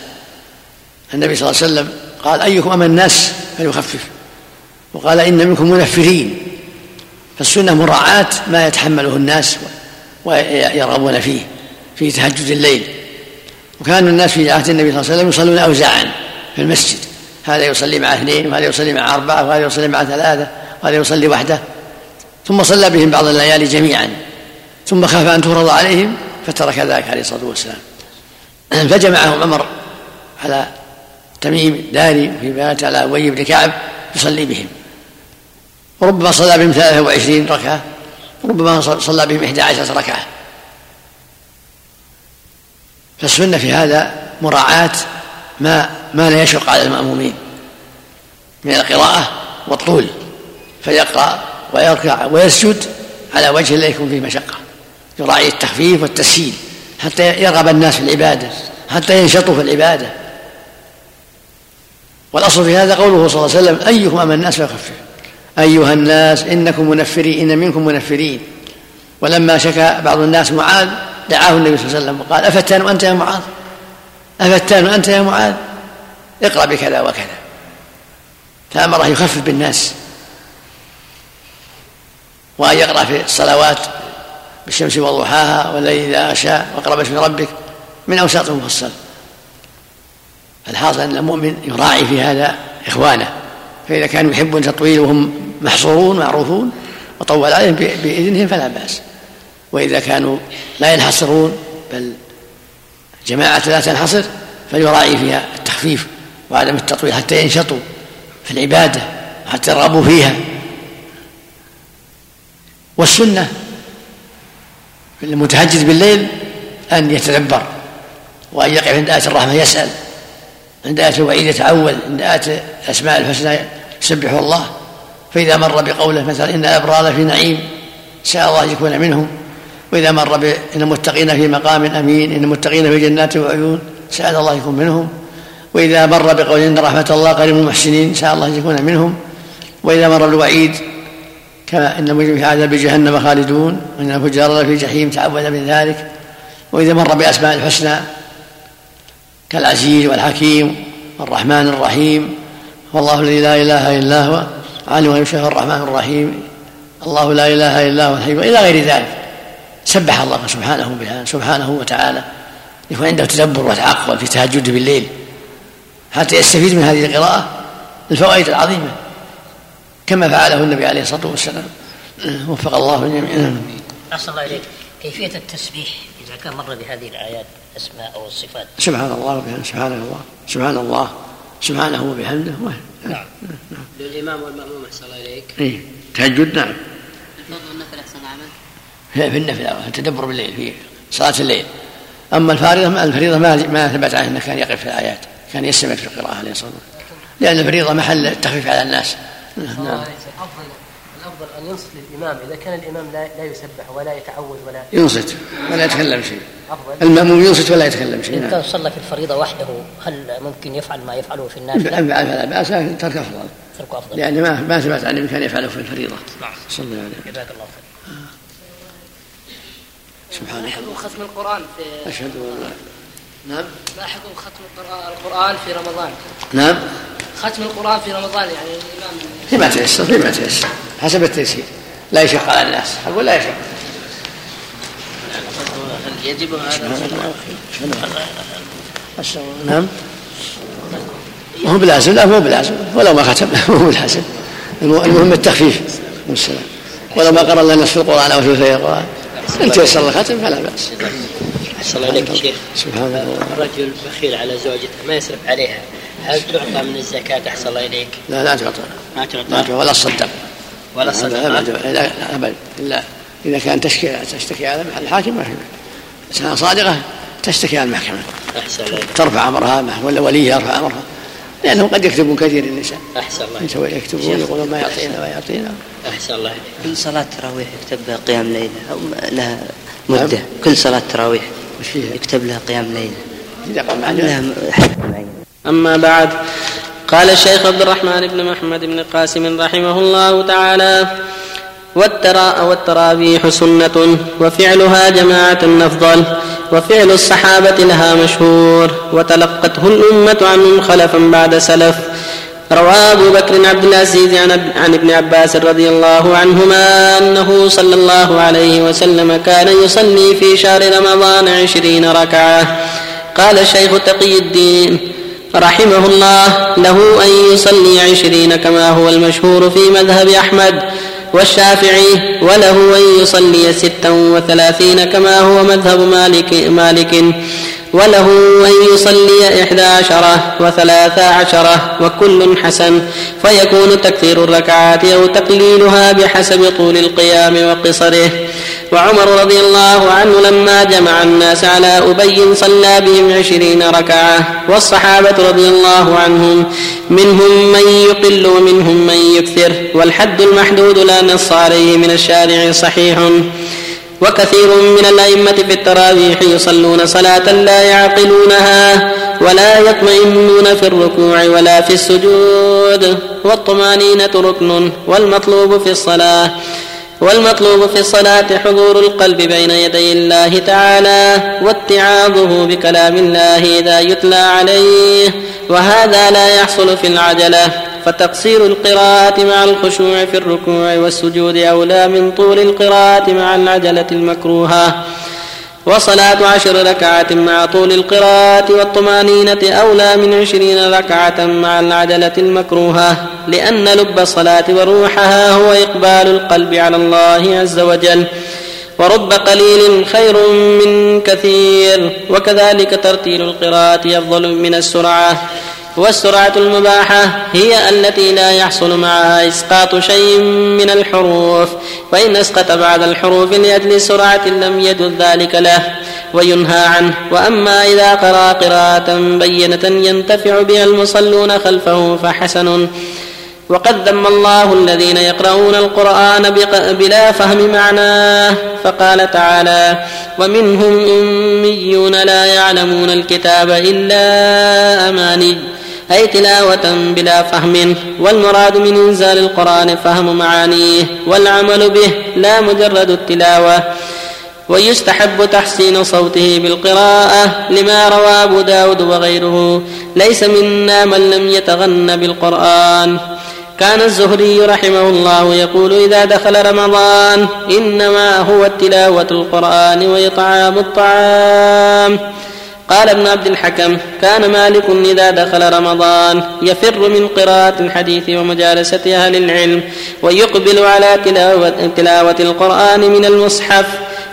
النبي صلى الله عليه وسلم قال أيكم أما الناس فليخفف وقال إن منكم منفرين فالسنة مراعاة ما يتحمله الناس ويرغبون فيه في تهجد الليل. وكان الناس في عهد النبي صلى الله عليه وسلم يصلون أوزاعا. في المسجد. هذا يصلي مع اثنين وهذا يصلي مع أربعة وهذا يصلي مع ثلاثة وهذا يصلي وحده. ثم صلى بهم بعض الليالي جميعا. ثم خاف أن تفرض عليهم فترك ذلك عليه الصلاة والسلام. فجمعهم عمر على تميم داري في بيات على أبي بن كعب يصلي بهم. وربما صلى بهم ثلاثة وعشرين ركعة وربما صلى بهم إحدى عشرة ركعة. فالسنة في هذا مراعاة ما ما لا يشق على المأمومين من القراءة والطول فيقرأ ويركع ويسجد على وجه لا يكون فيه مشقة. يراعي التخفيف والتسهيل حتى يرغب الناس في العبادة حتى ينشطوا في العبادة. والأصل في هذا قوله صلى الله عليه وسلم أيكم أما الناس فيخفف. أيها الناس إنكم منفرين إن منكم منفرين. ولما شكى بعض الناس معاذ دعاه النبي صلى الله عليه وسلم وقال أفتان أنت يا معاذ؟ أفتان أنت يا معاذ؟ اقرأ بكذا وكذا. فأمره يخفف بالناس. وأن يقرأ في الصلوات بالشمس وضحاها والليل إذا غشى واقرأ باسم ربك من أوساط المفصل. الحاصل أن المؤمن يراعي في هذا إخوانه. فإذا كانوا يحبون التطويل وهم محصورون معروفون وطول عليهم بإذنهم فلا بأس. وإذا كانوا لا ينحصرون بل جماعة لا تنحصر فيراعي فيها التخفيف وعدم التطويل حتى ينشطوا في العبادة وحتى يرغبوا فيها. والسنة المتهجد بالليل أن يتدبر وأن يقف عند آية الرحمة يسأل. عند آية الوعيد يتعول عند آية الأسماء الحسنى يسبح الله. فإذا مر بقوله مثلا إن الأبرار في نعيم سأل الله أن يكون منهم. وإذا مر بإن المتقين في مقام أمين إن المتقين في جنات وعيون سأل الله يكون منهم. وإذا مر بقول إن رحمة الله قريب المحسنين سأل الله أن يكون منهم. وإذا مر بالوعيد كما إن المجرم في عذاب جهنم خالدون وإن الفجار في جحيم تعوذ من ذلك. وإذا مر بأسماء الحسنى كالعزيز والحكيم والرحمن الرحيم. والله الذي لا إله إلا هو عالم الغيب الرحمن الرحيم. الله لا إله إلا هو الحي إلى غير ذلك. سبح الله سبحانه بها سبحانه وتعالى. يكون عنده تدبر وتعقل في تهجد بالليل حتى يستفيد من هذه القراءة؟ الفوائد العظيمة كما فعله النبي عليه الصلاة والسلام. وفق الله الجميع. أحسن الله إليك. كيفية التسبيح؟ إذا كان مر بهذه الآيات أسماء أو الصفات سبحان الله وبحمده سبحان الله. سبحان الله. سبحانه وبحمده نعم. للإمام والمأموم أحسن الله إليك. إيه. تهجد نعم. الفضل والنفل أحسن العمل في النفل التدبر بالليل في صلاة الليل. أما الفريضة ما الفريضة ما ما ثبت عنه أنه كان يقف في الآيات كان يستمر في القراءة عليه الصلاة والسلام. لأن الفريضة محل التخفيف على الناس. نعم الأفضل الأفضل أن ينصت للإمام. إذا كان الإمام لا, لا يسبح ولا يتعود ولا ينصت ولا يتكلم شيء. أفضل. المأموم ينصت ولا يتكلم شيء. إن نعم. كان صلى في الفريضة وحده هل ممكن يفعل ما يفعله في النافلة؟ فعل فلا بأس لكن ترك أفضل. تركه أفضل. لأن ما ما ثبت عنه كان يفعله في الفريضة. نعم. صلى الله عليه جزاك الله خير. سبحانك حكم ختم القرآن في أشهد أن لا نعم. ما حكم ختم القرآن القرآن في رمضان؟ نعم. ختم القرآن في رمضان يعني الإمام فيما تيسر فيما تيسر. حسب التيسير. لا يشق على الناس. أقول لا يشق. يجب هذا؟ نعم. هو بلازم؟ لا مو بلازم. ولو ما ختم مو بلازم. المهم التخفيف. والسلام. ولو ما قرأ لنا نصف القرآن أو ثلثي القرآن إن تيسر الختم فلا بأس. أحسن الله إليك شيخ. سبحان الله. الرجل بخيل على زوجته ما يصرف عليها. هل تعطى من الزكاة؟ أحسن الله إليك؟ لا لا تعطى. ما تعطى؟ تعطى ولا تصدق ولا أبدا لا أبدا إلا إذا كان تشكي تشتكي على الحاكم ما إنسانة صادقة تشتكي على المحكمة. أحسن الله إليك. ترفع أمرها ولا ولي يرفع أمرها. لأنهم قد يكتبون كثير النساء أحسن الله إليك يسوي- يكتبون يقولون ما يعطينا. ما يعطينا. أحسن الله إليك كل صلاة تراويح يكتب لها قيام ليلة أو لها مدة. كل صلاة تراويح وش فيها؟ يكتب لها قيام ليلة. معين أما بعد قال الشيخ عبد الرحمن بن محمد بن قاسم رحمه الله تعالى والترا والتراويح سنة وفعلها جماعة أفضل. وفعل الصحابة لها مشهور وتلقته الأمة عنهم خلفا بعد سلف. روى أبو بكر عبد العزيز عن, عن ابن عباس رضي الله عنهما أنه صلى الله عليه وسلم كان يصلي في شهر رمضان عشرين ركعة. قال الشيخ تقي الدين رحمه الله له أن يصلي عشرين كما هو المشهور في مذهب أحمد. والشافعي وله أن يصلي ستا وثلاثين كما هو مذهب مالك, مالك. وله أن يصلي إحدى عشرة وثلاث عشرة وكل حسن فيكون تكثير الركعات أو تقليلها بحسب طول القيام وقصره. وعمر رضي الله عنه لما جمع الناس على أبي صلى بهم عشرين ركعة والصحابة رضي الله عنهم منهم من يقل ومنهم من يكثر والحد المحدود لا نص عليه من الشارع صحيح. وكثير من الأئمة في التراويح يصلون صلاة لا يعقلونها ولا يطمئنون في الركوع ولا في السجود. والطمأنينة ركن والمطلوب في الصلاة والمطلوب في الصلاة حضور القلب بين يدي الله تعالى واتعاظه بكلام الله إذا يتلى عليه. وهذا لا يحصل في العجلة فتقصير القراءة مع الخشوع في الركوع والسجود أولى من طول القراءة مع العجلة المكروهة. وصلاة عشر ركعات مع طول القراءة والطمأنينة أولى من عشرين ركعة مع العجلة المكروهة لأن لب الصلاة وروحها هو إقبال القلب على الله عز وجل. ورب قليل خير من كثير وكذلك ترتيل القراءة أفضل من السرعة. والسرعة المباحة هي التي لا يحصل معها إسقاط شيء من الحروف وإن أسقط بعد الحروف لأجل سرعة لم يجد ذلك له وينهى عنه. وأما إذا قرأ قراءة بينة ينتفع بها المصلون خلفه فحسن. وقد ذم الله الذين يقرؤون القرآن بلا فهم معناه. فقال تعالى ومنهم أميون لا يعلمون الكتاب إلا أماني أي تلاوة بلا فهم والمراد من إنزال القرآن فهم معانيه والعمل به لا مجرد التلاوة. ويستحب تحسين صوته بالقراءة لما روى أبو داود وغيره. ليس منا من لم يتغن بالقرآن. كان الزهري رحمه الله يقول إذا دخل رمضان إنما هو التلاوة القرآن وإطعام الطعام. قال ابن عبد الحكم كان مالك إذا دخل رمضان يفر من قراءة الحديث ومجالسة أهل العلم ويقبل على تلاوة, تلاوة القرآن من المصحف.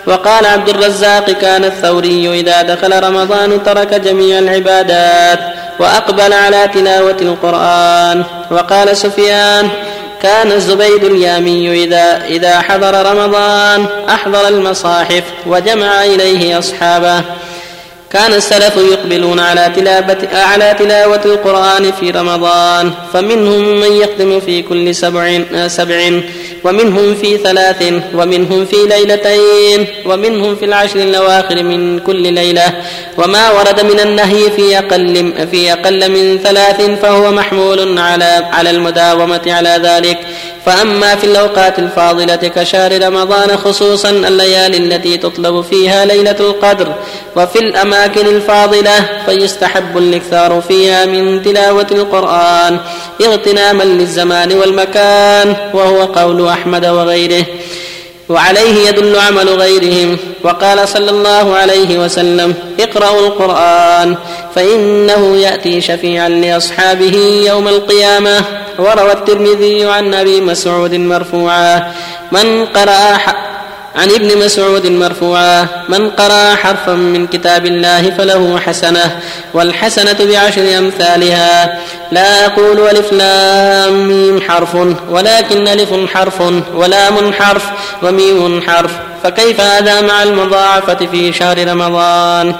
وقال عبد الرزاق كان الثوري إذا دخل رمضان ترك جميع العبادات وأقبل على تلاوة القرآن. وقال سفيان كان الزبيد اليامي إذا إذا حضر رمضان أحضر المصاحف وجمع إليه أصحابه. كان السلف يقبلون على تلاوة على تلاوة القرآن في رمضان. فمنهم من يختم في كل سبع سبع ومنهم في ثلاث ومنهم في ليلتين ومنهم في العشر الأواخر من كل ليلة. وما ورد من النهي في أقل في أقل من ثلاث فهو محمول على على المداومة على ذلك. فأما في الأوقات الفاضلة كشهر رمضان خصوصا الليالي التي تطلب فيها ليلة القدر وفي الأماكن الفاضلة فيستحب الإكثار فيها من تلاوة القرآن اغتناما للزمان والمكان وهو قول أحمد وغيره. وعليه يدل عمل غيرهم. وقال صلى الله عليه وسلم اقرأوا القرآن فإنه يأتي شفيعا لأصحابه يوم القيامة. وروى الترمذي عن أبي مسعود مرفوعا من قرأ عن ابن مسعود مرفوعا من قرأ حرفا من كتاب الله فله حسنة والحسنة بعشر أمثالها. لا أقول ألف لام ميم حرف ولكن ألف حرف ولام حرف وميم حرف. فكيف هذا مع المضاعفة في شهر رمضان؟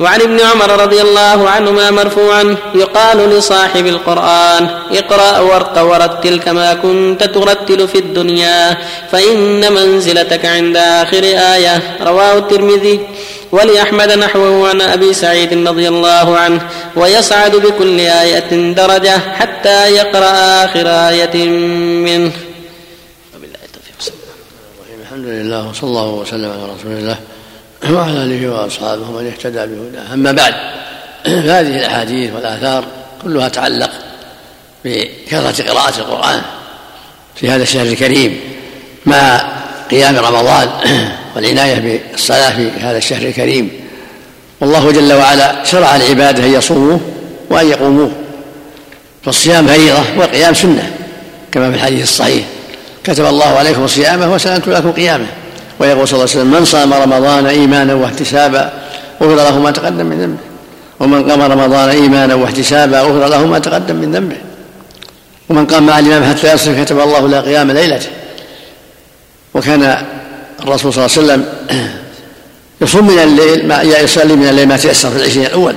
وعن ابن عمر رضي الله عنهما مرفوعا يقال لصاحب القرآن اقرأ وارق ورتل كما كنت ترتل في الدنيا فإن منزلتك عند آخر آية رواه الترمذي ولأحمد نحوه عن أبي سعيد رضي الله عنه ويصعد بكل آية درجة حتى يقرأ آخر آية منه. الحمد لله وصلى الله وسلم على رسول الله. وعلى آله وأصحابه ومن اهتدى بهداه. أما بعد فهذه الأحاديث والآثار كلها تعلق بكثرة قراءة القرآن في هذا الشهر الكريم مع قيام رمضان والعناية بالصلاة في هذا الشهر الكريم. والله جل وعلا شرع العباده أن يصوموه وأن يقوموه. فالصيام فريضة والقيام سنة كما في الحديث الصحيح. كتب الله عليكم صيامه وسلمت لكم قيامه. ويقول صلى الله عليه وسلم من صام رمضان إيمانا واحتسابا غفر له ما تقدم من ذنبه. ومن قام رمضان إيمانا واحتسابا غفر له ما تقدم من ذنبه. ومن قام مع الإمام حتى يصل كتب الله له قيام ليلته. وكان الرسول صلى الله عليه وسلم يصوم من الليل ما يصلي من الليل ما تيسر في العشرين الأول.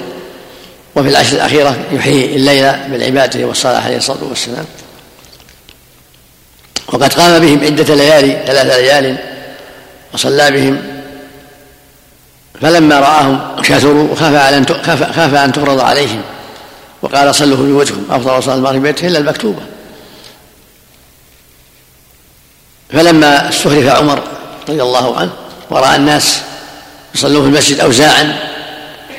وفي العشر الأخيرة يحيي الليل بالعباده والصلاة عليه الصلاة والسلام. وقد قام بهم عدة ليالي ثلاث ليال. وصلى بهم. فلما رآهم كثروا خاف على أن خاف أن تفرض عليهم. وقال صلوا في بيوتكم أفضل صلاة المغرب بيته إلا المكتوبة. فلما استخلف عمر رضي الله عنه ورأى الناس يصلون في المسجد أوزاعا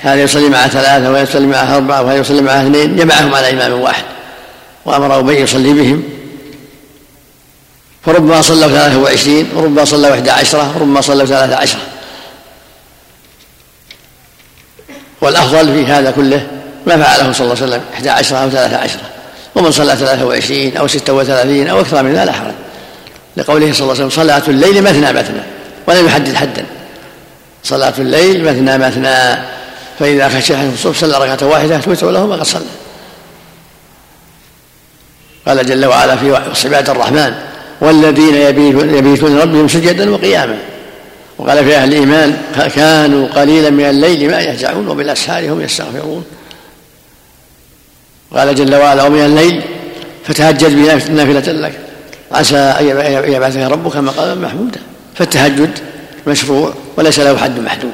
هذا يصلي مع ثلاثة وهذا يصلي مع أربعة وهذا يصلي مع اثنين جمعهم على إمام واحد. وأمر أبي يصلي بهم. فربما صلوا ثلاثة وعشرين وربما صلوا إحدى عشرة وربما صلوا ثلاثة عشرة. والأفضل في هذا كله ما فعله صلى الله عليه وسلم إحدى عشرة أو ثلاثة عشرة. ومن صلى ثلاثة وعشرين أو ستة وثلاثين أو أكثر من ذلك لا حرج. لقوله صلى الله عليه وسلم صلاة الليل مثنى مثنى ولم يحدد حدا. صلاة الليل مثنى مثنى فإذا خشي أحد الصبح صلى ركعة واحدة توتر له ما قد صلى. قال جل وعلا في عباد الرحمن والذين يبيتون ربهم سجدا وقياما. وقال في أهل الإيمان كانوا قليلا من الليل ما يهجعون وبالأسحار هم يستغفرون. قال جل وعلا ومن الليل فتهجد بنافلة لك. عسى أن يبعثك ربك مقاما محمودا. فالتهجد مشروع وليس له حد محدود.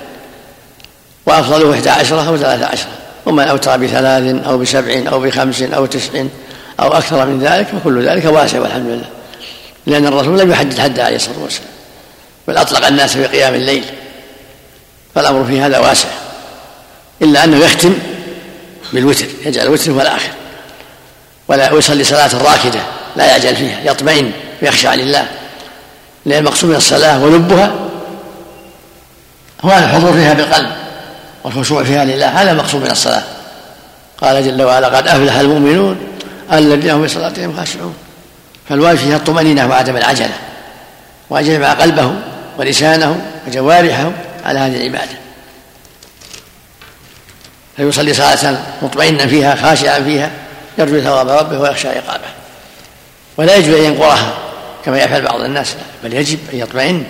وأفضله إحدى عشرة أو ثلاثة عشرة ومن أوتر بثلاث أو بسبع أو بخمس أو تسع أو أكثر من ذلك فكل ذلك واسع والحمد لله. لأن الرسول لم يحدد حدا عليه الصلاة والسلام بل أطلق الناس في قيام الليل فالأمر في هذا واسع إلا أنه يختم بالوتر يجعل الوتر هو الآخر ولا يصلي صلاة راكدة لا يعجل فيها يطمئن ويخشع لله لأن المقصود من الصلاة ولبها هو الحضور فيها بالقلب والخشوع فيها لله هذا المقصود من الصلاة. قال جل وعلا قد أفلح المؤمنون الذين هم في صلاتهم خاشعون. فالواجب فيها الطمأنينة وعدم العجلة وأن يجمع قلبه ولسانه وجوارحه على هذه العبادة. فيصلي صلاة مطمئنا فيها خاشعا فيها يرجو ثواب ربه ويخشى عقابه. ولا يجب أن ينقرها كما يفعل بعض الناس بل يجب أن يطمئن.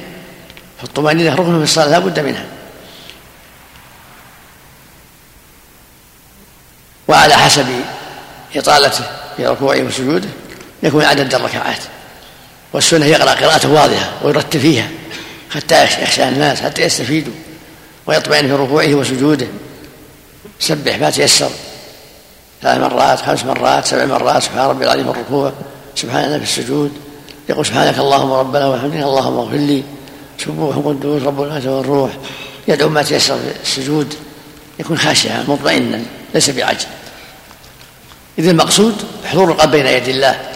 فالطمأنينة ركن في الصلاة لا بد منها. وعلى حسب إطالته في ركوعه وسجوده يكون عدد الركعات. والسنة يقرأ قراءة واضحة ويرتب فيها حتى يخشى الناس حتى يستفيدوا ويطمئن في ركوعه وسجوده. سبح ما تيسر. ثلاث مرات خمس مرات سبع مرات سبحان ربي العظيم في الركوع. سبحان الله في السجود. يقول سبحانك اللهم ربنا وحمدك اللهم اغفر لي. سبوح قدوس رب العزة والروح. يدعو ما تيسر في السجود. يكون خاشعا مطمئنا ليس بعجل. إذ المقصود حضور القلب بين يدي الله.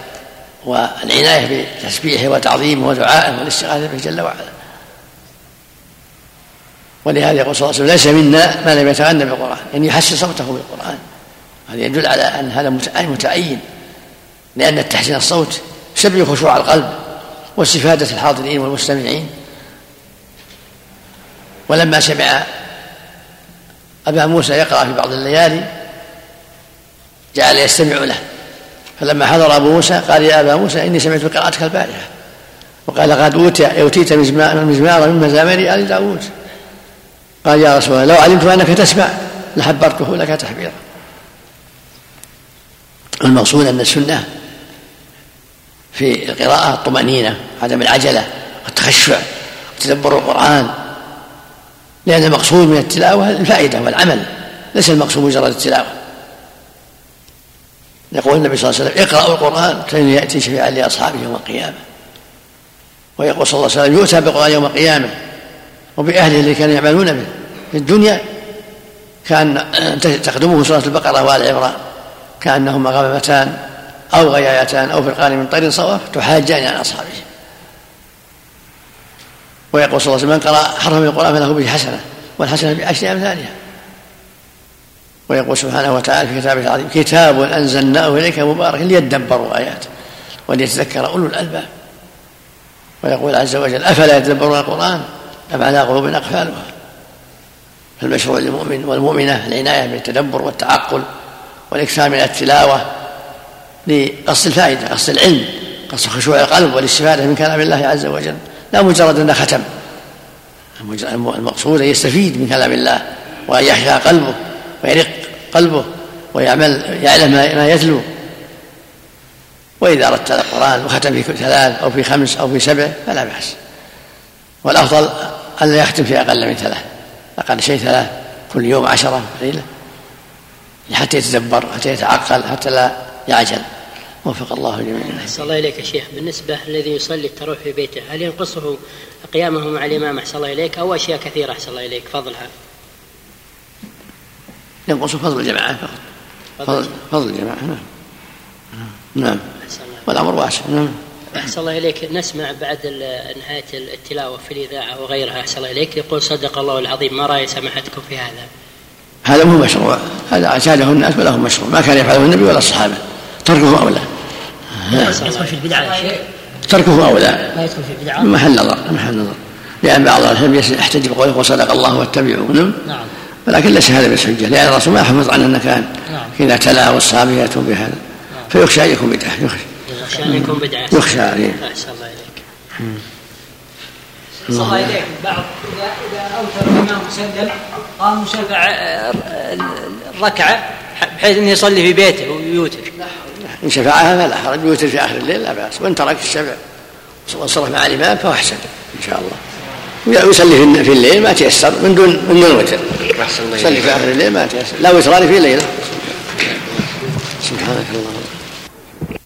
والعناية بتسبيحه وتعظيمه ودعائه والاستغاثة به جل وعلا. ولهذا يقول صلى الله عليه وسلم ليس منا ما لم يتغنى بالقرآن. يعني يحسن صوته بالقرآن. هذا يدل على أن هذا متعين لأن التحسين الصوت يسبب خشوع القلب واستفادة الحاضرين والمستمعين. ولما سمع أبا موسى يقرأ في بعض الليالي جعل يستمع له. فلما حضر أبو موسى قال يا أبا موسى إني سمعت قراءتك البارحة وقال قد أوتيت مزمارا من مزامير آل داوود قال يا رسول الله لو علمت أنك تسمع لحبرته لك تحبيرا. المقصود أن السنة في القراءة الطمأنينة عدم العجلة والتخشع وتدبر القرآن. لأن المقصود من التلاوة الفائدة والعمل ليس المقصود مجرد التلاوة. يقول النبي صلى الله عليه وسلم اقرأوا القرآن فإن يأتي شفيعا لأصحابه يوم القيامة. ويقول صلى الله عليه وسلم يؤتى بالقرآن يوم القيامة. وبأهله الذي كانوا يعملون به. في الدنيا كان تخدمه سورة البقرة وآل عمران. كأنهما غمامتان أو غيايتان أو فرقان من طير صواف تحاجان عن أصحابه. ويقول صلى الله عليه وسلم من قرأ حرف من القرآن فله به حسنة والحسنة بعشر أمثالها ويقول سبحانه وتعالى في كتابه العظيم كتاب أنزلناه إليك مبارك ليدبروا آياته وليتذكر أولو الألباب. ويقول عز وجل أفلا يتدبرون القرآن؟ أم على قلوب أقفالها؟ فالمشروع للمؤمن والمؤمنة العناية بالتدبر والتعقل والإكثار من التلاوة لقصد الفائدة قصد العلم قصد خشوع القلب والاستفادة من كلام الله عز وجل؟ لا مجرد أنه ختم المقصود أن يستفيد من كلام الله وأن يحيا قلبه ويرق قلبه ويعمل يعلم ما يتلو. وإذا أردت القرآن وختم في ثلاث أو في خمس أو في سبع فلا بأس. والأفضل ألا يختم في أقل من ثلاث أقل شيء ثلاث كل يوم عشرة قليلة حتى يتدبر حتى يتعقل حتى لا يعجل. وفق الله جميعا. أحسن الله إليك يا شيخ. بالنسبة الذي يصلي التراويح في بيته هل ينقصه قيامه مع الإمام أحسن الله إليك؟ أو أشياء كثيرة أحسن الله إليك؟ فضلها؟ ينقص فضل الجماعة فقط. فضل, فضل الجماعة. نعم. نعم. والأمر واسع نعم. أحسن الله إليك. نسمع بعد نهاية التلاوة في الإذاعة وغيرها. أحسن الله إليك. يقول صدق الله العظيم. ما رأي سماحتكم في هذا؟ هذا مو مشروع. هذا اعتاده الناس ولا هو مشروع. ما كان يفعله النبي ولا الصحابة. تركه اولى يدخل في شيخ. تركه اولى ما يدخل في البدعة. محل نظر محل نظر. لأن بعض العلم يحتج بقوله وصدق الله واتبعوا نعم. نعم. ولكن ليس هذا بحجه لأن الرسول ما حفظ عن النكان نعم. إذا تلا والصحابه ياتون بهذا. فيخشى أن يكون بدعة يخشى. يخشى أن يكون بدعة. يخشى عليه احسن الله إليك. صلى الله إليك بعض إذا إذا أوتر الإمام مسلم قام مشفع الركعة بحيث أنه يصلي في بيته ويوتر. إن شفعها فلا حرج يوتر في آخر الليل لا بأس. وإن ترك الشفع وانصرف مع الإمام فهو أحسن إن شاء الله. ويصلي في الليل ما تيسر من دون من دون وتر. يصلي في اخر الليل ما تيسر. لا وتران في ليلة. سبحانك اللهم.